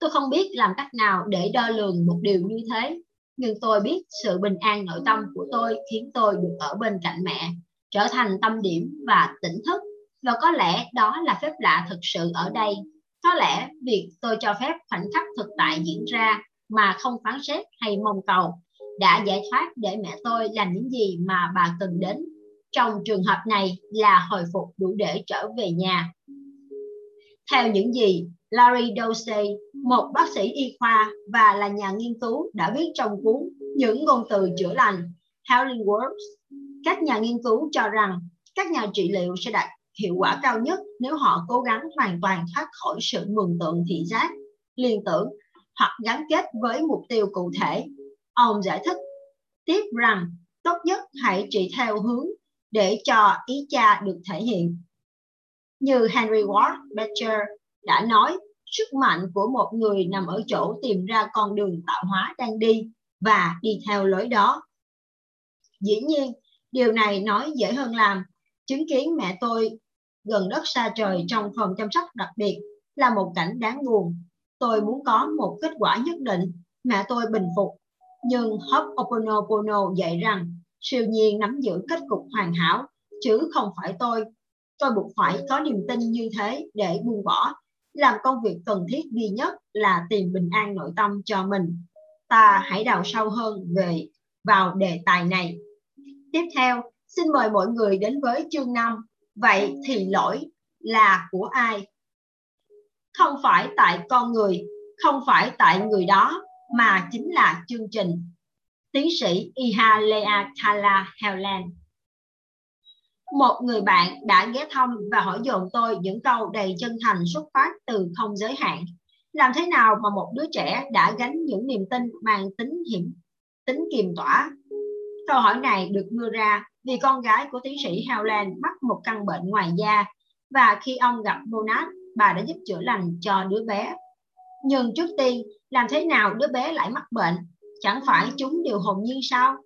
tôi không biết làm cách nào để đo lường một điều như thế, nhưng tôi biết sự bình an nội tâm của tôi khiến tôi được ở bên cạnh mẹ, trở thành tâm điểm và tỉnh thức. Và có lẽ đó là phép lạ thực sự ở đây. Có lẽ việc tôi cho phép khoảnh khắc thực tại diễn ra mà không phán xét hay mong cầu đã giải thoát để mẹ tôi làm những gì mà bà cần đến. Trong trường hợp này là hồi phục đủ để trở về nhà theo những gì Larry Dorsey, một bác sĩ y khoa và là nhà nghiên cứu đã viết trong cuốn Những ngôn từ chữa lành Healing Words, các nhà nghiên cứu cho rằng các nhà trị liệu sẽ đạt hiệu quả cao nhất nếu họ cố gắng hoàn toàn thoát khỏi sự mường tượng thị giác, liên tưởng hoặc gắn kết với mục tiêu cụ thể. Ông giải thích tiếp rằng tốt nhất hãy trị theo hướng để cho ý cha được thể hiện. Như Henry Ward Beecher đã nói, sức mạnh của một người nằm ở chỗ tìm ra con đường tạo hóa đang đi và đi theo lối đó. Dĩ nhiên, điều này nói dễ hơn làm. Chứng kiến mẹ tôi gần đất xa trời trong phòng chăm sóc đặc biệt là một cảnh đáng buồn. Tôi muốn có một kết quả nhất định, mẹ tôi bình phục. Nhưng Ho'oponopono dạy rằng siêu nhiên nắm giữ kết cục hoàn hảo chứ không phải tôi. Tôi buộc phải có niềm tin như thế để buông bỏ, làm công việc cần thiết duy nhất là tìm bình an nội tâm cho mình. Ta hãy đào sâu hơn về vào đề tài này. Tiếp theo, xin mời mọi người đến với chương 5. Vậy thì lỗi là của ai? Không phải tại con người, không phải tại người đó, mà chính là chương trình. Tiến sĩ Iha Lea Kala Helen một người bạn đã ghé thăm và hỏi dồn tôi những câu đầy chân thành xuất phát từ không giới hạn. Làm thế nào mà một đứa trẻ đã gánh những niềm tin mang tính hiểm, tính kiềm tỏa? Câu hỏi này được đưa ra vì con gái của tiến sĩ Howland mắc một căn bệnh ngoài da và khi ông gặp Monat, bà đã giúp chữa lành cho đứa bé. Nhưng trước tiên, làm thế nào đứa bé lại mắc bệnh? Chẳng phải chúng đều hồn nhiên sao?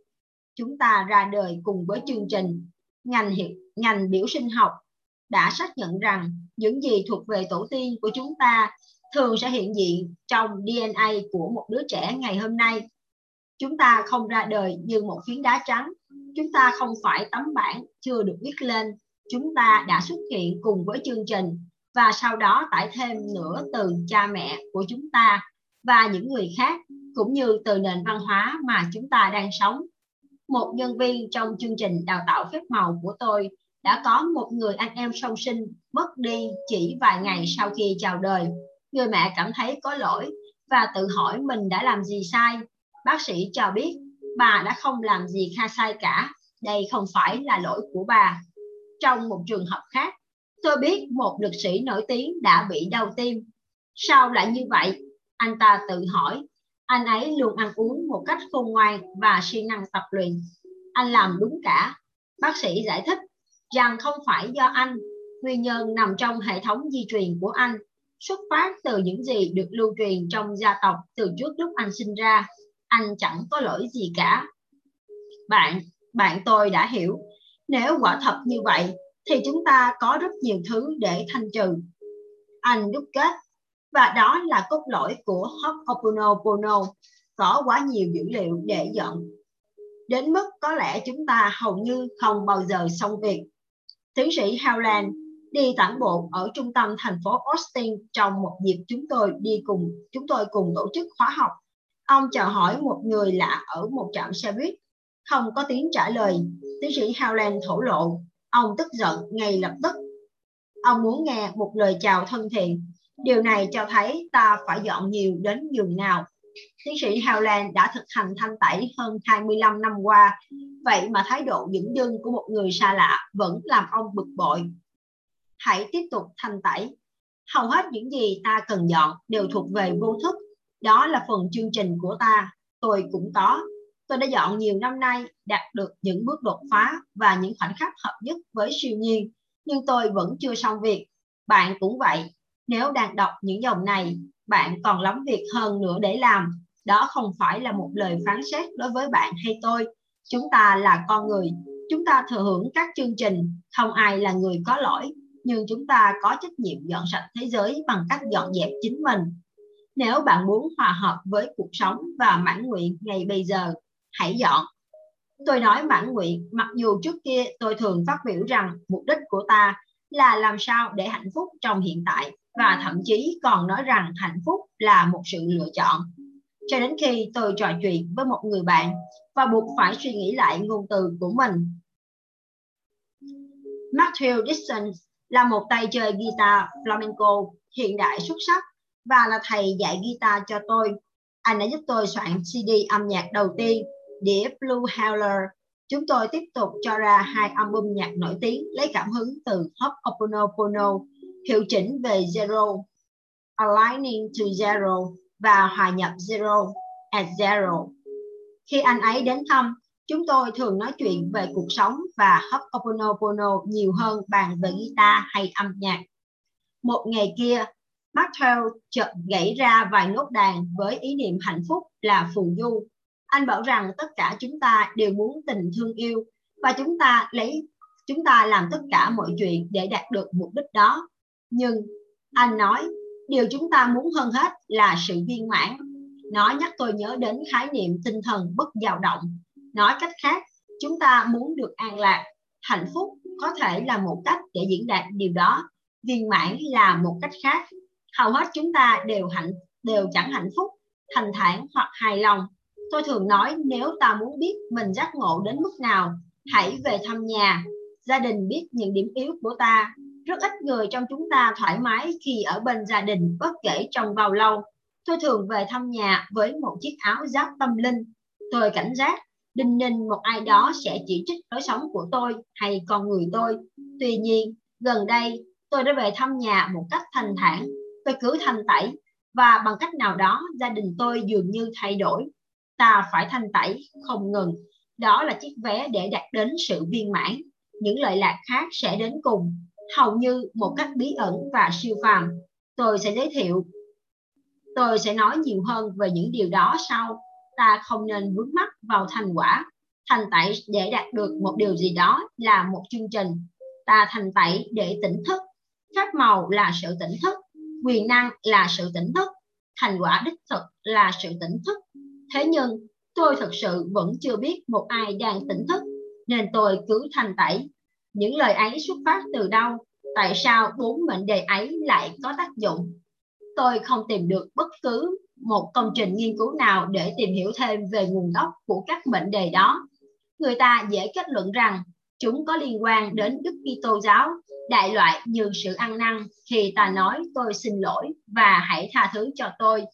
Chúng ta ra đời cùng với chương trình ngành ngành biểu sinh học đã xác nhận rằng những gì thuộc về tổ tiên của chúng ta thường sẽ hiện diện trong DNA của một đứa trẻ ngày hôm nay. Chúng ta không ra đời như một phiến đá trắng. Chúng ta không phải tấm bản chưa được viết lên. Chúng ta đã xuất hiện cùng với chương trình và sau đó tải thêm nữa từ cha mẹ của chúng ta và những người khác, cũng như từ nền văn hóa mà chúng ta đang sống một nhân viên trong chương trình đào tạo phép màu của tôi đã có một người anh em song sinh mất đi chỉ vài ngày sau khi chào đời. Người mẹ cảm thấy có lỗi và tự hỏi mình đã làm gì sai. Bác sĩ cho biết bà đã không làm gì kha sai cả. Đây không phải là lỗi của bà. Trong một trường hợp khác, tôi biết một lực sĩ nổi tiếng đã bị đau tim. Sao lại như vậy? Anh ta tự hỏi anh ấy luôn ăn uống một cách khôn ngoan và siêng năng tập luyện. Anh làm đúng cả. Bác sĩ giải thích rằng không phải do anh, nguyên nhân nằm trong hệ thống di truyền của anh, xuất phát từ những gì được lưu truyền trong gia tộc từ trước lúc anh sinh ra. Anh chẳng có lỗi gì cả. Bạn, bạn tôi đã hiểu, nếu quả thật như vậy thì chúng ta có rất nhiều thứ để thanh trừ. Anh đúc kết và đó là cốt lõi của Ho'oponopono có quá nhiều dữ liệu để dọn. Đến mức có lẽ chúng ta hầu như không bao giờ xong việc. Tiến sĩ Howland đi tản bộ ở trung tâm thành phố Austin trong một dịp chúng tôi đi cùng, chúng tôi cùng tổ chức khóa học. Ông chào hỏi một người lạ ở một trạm xe buýt. Không có tiếng trả lời. Tiến sĩ Howland thổ lộ. Ông tức giận ngay lập tức. Ông muốn nghe một lời chào thân thiện. Điều này cho thấy ta phải dọn nhiều đến giường nào. Tiến sĩ Howland đã thực hành thanh tẩy hơn 25 năm qua, vậy mà thái độ dững dưng của một người xa lạ vẫn làm ông bực bội. Hãy tiếp tục thanh tẩy. Hầu hết những gì ta cần dọn đều thuộc về vô thức. Đó là phần chương trình của ta. Tôi cũng có. Tôi đã dọn nhiều năm nay, đạt được những bước đột phá và những khoảnh khắc hợp nhất với siêu nhiên. Nhưng tôi vẫn chưa xong việc. Bạn cũng vậy, nếu đang đọc những dòng này, bạn còn lắm việc hơn nữa để làm. Đó không phải là một lời phán xét đối với bạn hay tôi. Chúng ta là con người, chúng ta thừa hưởng các chương trình, không ai là người có lỗi, nhưng chúng ta có trách nhiệm dọn sạch thế giới bằng cách dọn dẹp chính mình. Nếu bạn muốn hòa hợp với cuộc sống và mãn nguyện ngày bây giờ, hãy dọn. Tôi nói mãn nguyện, mặc dù trước kia tôi thường phát biểu rằng mục đích của ta là làm sao để hạnh phúc trong hiện tại và thậm chí còn nói rằng hạnh phúc là một sự lựa chọn. Cho đến khi tôi trò chuyện với một người bạn và buộc phải suy nghĩ lại ngôn từ của mình. Matthew Dixon là một tay chơi guitar flamenco hiện đại xuất sắc và là thầy dạy guitar cho tôi. Anh đã giúp tôi soạn CD âm nhạc đầu tiên, đĩa Blue Howler. Chúng tôi tiếp tục cho ra hai album nhạc nổi tiếng lấy cảm hứng từ Hop Oponopono hiệu chỉnh về zero, aligning to zero và hòa nhập zero at zero. Khi anh ấy đến thăm, chúng tôi thường nói chuyện về cuộc sống và Ho'oponopono nhiều hơn bàn về guitar hay âm nhạc. Một ngày kia, matthew chợt gãy ra vài nốt đàn với ý niệm hạnh phúc là phù du. Anh bảo rằng tất cả chúng ta đều muốn tình thương yêu và chúng ta lấy chúng ta làm tất cả mọi chuyện để đạt được mục đích đó nhưng anh nói, điều chúng ta muốn hơn hết là sự viên mãn. Nó nhắc tôi nhớ đến khái niệm tinh thần bất dao động. Nói cách khác, chúng ta muốn được an lạc, hạnh phúc có thể là một cách để diễn đạt điều đó. Viên mãn là một cách khác. Hầu hết chúng ta đều hạnh, đều chẳng hạnh phúc thành thản hoặc hài lòng. Tôi thường nói, nếu ta muốn biết mình giác ngộ đến mức nào, hãy về thăm nhà. Gia đình biết những điểm yếu của ta rất ít người trong chúng ta thoải mái khi ở bên gia đình, bất kể trong bao lâu. Tôi thường về thăm nhà với một chiếc áo giáp tâm linh. Tôi cảnh giác, đinh ninh một ai đó sẽ chỉ trích lối sống của tôi hay con người tôi. Tuy nhiên, gần đây, tôi đã về thăm nhà một cách thành thản. Tôi cứ thanh tẩy, và bằng cách nào đó, gia đình tôi dường như thay đổi. Ta phải thanh tẩy, không ngừng. Đó là chiếc vé để đạt đến sự viên mãn. Những lợi lạc khác sẽ đến cùng hầu như một cách bí ẩn và siêu phàm. Tôi sẽ giới thiệu. Tôi sẽ nói nhiều hơn về những điều đó sau. Ta không nên vướng mắc vào thành quả. Thành tẩy để đạt được một điều gì đó là một chương trình. Ta thành tẩy để tỉnh thức. Phép màu là sự tỉnh thức. Quyền năng là sự tỉnh thức. Thành quả đích thực là sự tỉnh thức. Thế nhưng, tôi thật sự vẫn chưa biết một ai đang tỉnh thức, nên tôi cứ thành tẩy những lời ấy xuất phát từ đâu? Tại sao bốn mệnh đề ấy lại có tác dụng? Tôi không tìm được bất cứ một công trình nghiên cứu nào để tìm hiểu thêm về nguồn gốc của các mệnh đề đó. Người ta dễ kết luận rằng chúng có liên quan đến Đức Kitô giáo, đại loại như sự ăn năn khi ta nói tôi xin lỗi và hãy tha thứ cho tôi.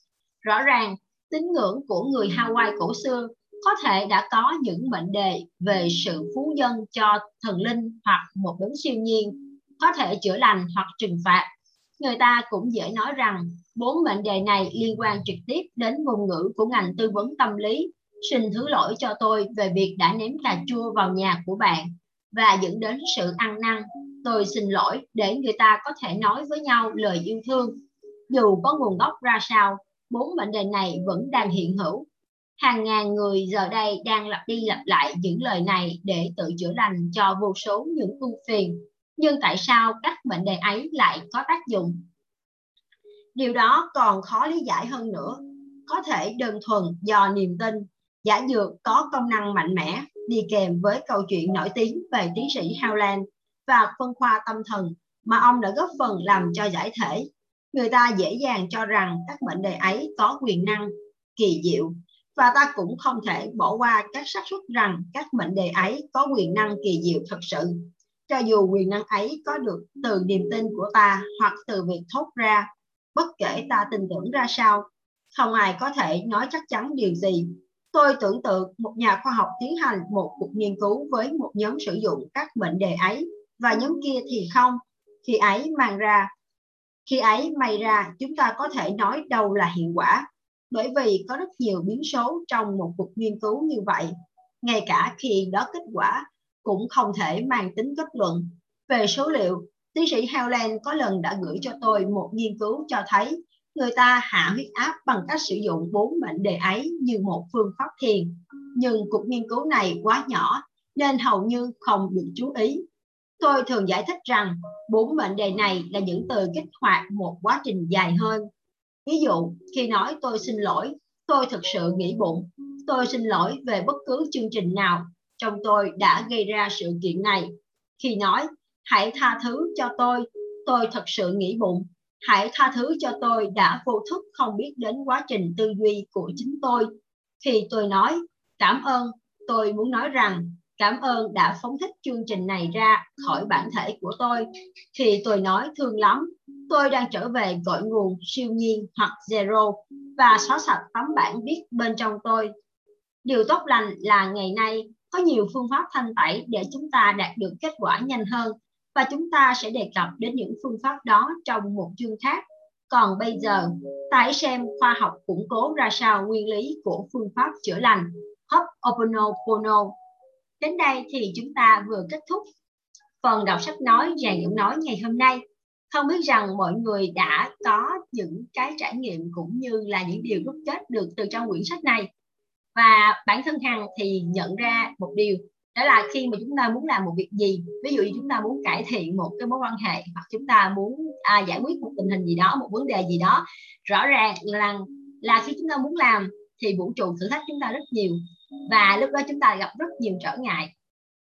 Rõ ràng, tín ngưỡng của người Hawaii cổ xưa có thể đã có những mệnh đề về sự phú dân cho thần linh hoặc một đấng siêu nhiên, có thể chữa lành hoặc trừng phạt. Người ta cũng dễ nói rằng bốn mệnh đề này liên quan trực tiếp đến ngôn ngữ của ngành tư vấn tâm lý. Xin thứ lỗi cho tôi về việc đã ném cà chua vào nhà của bạn và dẫn đến sự ăn năn. Tôi xin lỗi để người ta có thể nói với nhau lời yêu thương. Dù có nguồn gốc ra sao, bốn mệnh đề này vẫn đang hiện hữu. Hàng ngàn người giờ đây đang lặp đi lặp lại những lời này để tự chữa lành cho vô số những ưu phiền. Nhưng tại sao các mệnh đề ấy lại có tác dụng? Điều đó còn khó lý giải hơn nữa. Có thể đơn thuần do niềm tin, giả dược có công năng mạnh mẽ đi kèm với câu chuyện nổi tiếng về tiến sĩ Howland và phân khoa tâm thần mà ông đã góp phần làm cho giải thể. Người ta dễ dàng cho rằng các mệnh đề ấy có quyền năng kỳ diệu và ta cũng không thể bỏ qua các xác suất rằng các mệnh đề ấy có quyền năng kỳ diệu thật sự. Cho dù quyền năng ấy có được từ niềm tin của ta hoặc từ việc thốt ra, bất kể ta tin tưởng ra sao, không ai có thể nói chắc chắn điều gì Tôi tưởng tượng một nhà khoa học tiến hành một cuộc nghiên cứu với một nhóm sử dụng các mệnh đề ấy và nhóm kia thì không. Khi ấy mang ra, khi ấy may ra chúng ta có thể nói đâu là hiệu quả bởi vì có rất nhiều biến số trong một cuộc nghiên cứu như vậy. Ngay cả khi đó kết quả cũng không thể mang tính kết luận. Về số liệu, tiến sĩ Howland có lần đã gửi cho tôi một nghiên cứu cho thấy người ta hạ huyết áp bằng cách sử dụng bốn mệnh đề ấy như một phương pháp thiền. Nhưng cuộc nghiên cứu này quá nhỏ nên hầu như không được chú ý. Tôi thường giải thích rằng bốn mệnh đề này là những từ kích hoạt một quá trình dài hơn. Ví dụ, khi nói tôi xin lỗi, tôi thực sự nghĩ bụng, tôi xin lỗi về bất cứ chương trình nào. Trong tôi đã gây ra sự kiện này. Khi nói, hãy tha thứ cho tôi, tôi thật sự nghĩ bụng, hãy tha thứ cho tôi đã vô thức không biết đến quá trình tư duy của chính tôi. Khi tôi nói cảm ơn tôi muốn nói rằng cảm ơn đã phóng thích chương trình này ra khỏi bản thể của tôi thì tôi nói thương lắm tôi đang trở về cội nguồn siêu nhiên hoặc zero và xóa sạch tấm bản viết bên trong tôi điều tốt lành là ngày nay có nhiều phương pháp thanh tẩy để chúng ta đạt được kết quả nhanh hơn và chúng ta sẽ đề cập đến những phương pháp đó trong một chương khác. Còn bây giờ, tải hãy xem khoa học củng cố ra sao nguyên lý của phương pháp chữa lành Ho'oponopono. Đến đây thì chúng ta vừa kết thúc phần đọc sách nói và giọng nói ngày hôm nay. Không biết rằng mọi người đã có những cái trải nghiệm cũng như là những điều rút kết được từ trong quyển sách này. Và bản thân Hằng thì nhận ra một điều đó là khi mà chúng ta muốn làm một việc gì ví dụ như chúng ta muốn cải thiện một cái mối quan hệ hoặc chúng ta muốn à, giải quyết một tình hình gì đó một vấn đề gì đó rõ ràng là là khi chúng ta muốn làm thì vũ trụ thử thách chúng ta rất nhiều và lúc đó chúng ta gặp rất nhiều trở ngại.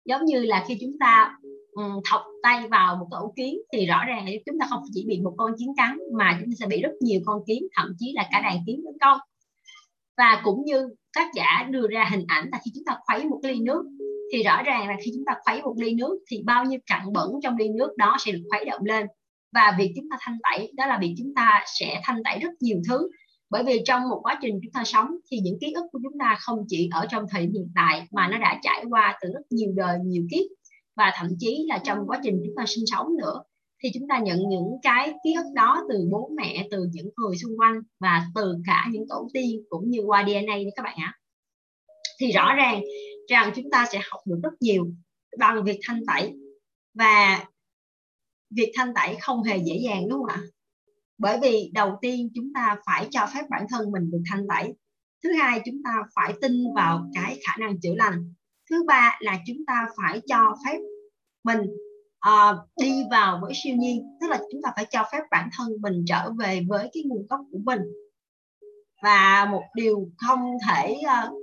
Giống như là khi chúng ta um, thọc tay vào một cái ổ kiến thì rõ ràng là chúng ta không chỉ bị một con kiến cắn mà chúng ta sẽ bị rất nhiều con kiến thậm chí là cả đàn kiến tấn công. Và cũng như tác giả đưa ra hình ảnh là khi chúng ta khuấy một ly nước thì rõ ràng là khi chúng ta khuấy một ly nước thì bao nhiêu cặn bẩn trong ly nước đó sẽ được khuấy động lên. Và việc chúng ta thanh tẩy đó là việc chúng ta sẽ thanh tẩy rất nhiều thứ bởi vì trong một quá trình chúng ta sống thì những ký ức của chúng ta không chỉ ở trong thời hiện tại mà nó đã trải qua từ rất nhiều đời, nhiều kiếp. Và thậm chí là trong quá trình chúng ta sinh sống nữa, thì chúng ta nhận những cái ký ức đó từ bố mẹ, từ những người xung quanh và từ cả những tổ tiên cũng như qua DNA đấy các bạn ạ. Thì rõ ràng rằng chúng ta sẽ học được rất nhiều bằng việc thanh tẩy. Và việc thanh tẩy không hề dễ dàng, đúng không ạ? Bởi vì đầu tiên chúng ta phải cho phép bản thân mình được thanh tẩy. Thứ hai chúng ta phải tin vào cái khả năng chữa lành. Thứ ba là chúng ta phải cho phép mình uh, đi vào với siêu nhiên tức là chúng ta phải cho phép bản thân mình trở về với cái nguồn gốc của mình. Và một điều không thể uh,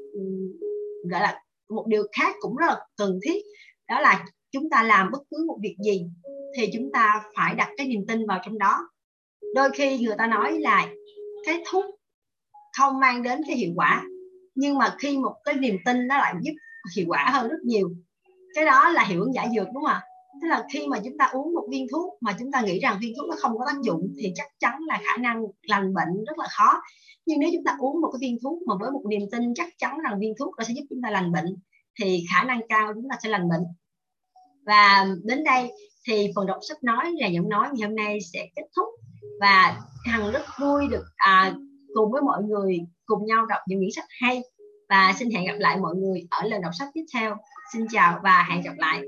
gọi là một điều khác cũng rất là cần thiết đó là chúng ta làm bất cứ một việc gì thì chúng ta phải đặt cái niềm tin vào trong đó đôi khi người ta nói là cái thuốc không mang đến cái hiệu quả, nhưng mà khi một cái niềm tin nó lại giúp hiệu quả hơn rất nhiều. Cái đó là hiệu ứng giả dược, đúng không ạ? Tức là khi mà chúng ta uống một viên thuốc mà chúng ta nghĩ rằng viên thuốc nó không có tác dụng thì chắc chắn là khả năng lành bệnh rất là khó. Nhưng nếu chúng ta uống một cái viên thuốc mà với một niềm tin chắc chắn rằng viên thuốc nó sẽ giúp chúng ta lành bệnh, thì khả năng cao chúng ta sẽ lành bệnh. Và đến đây thì phần đọc sách nói là giọng nói ngày hôm nay sẽ kết thúc và hằng rất vui được à, cùng với mọi người cùng nhau đọc những quyển sách hay. Và xin hẹn gặp lại mọi người ở lần đọc sách tiếp theo. Xin chào và hẹn gặp lại.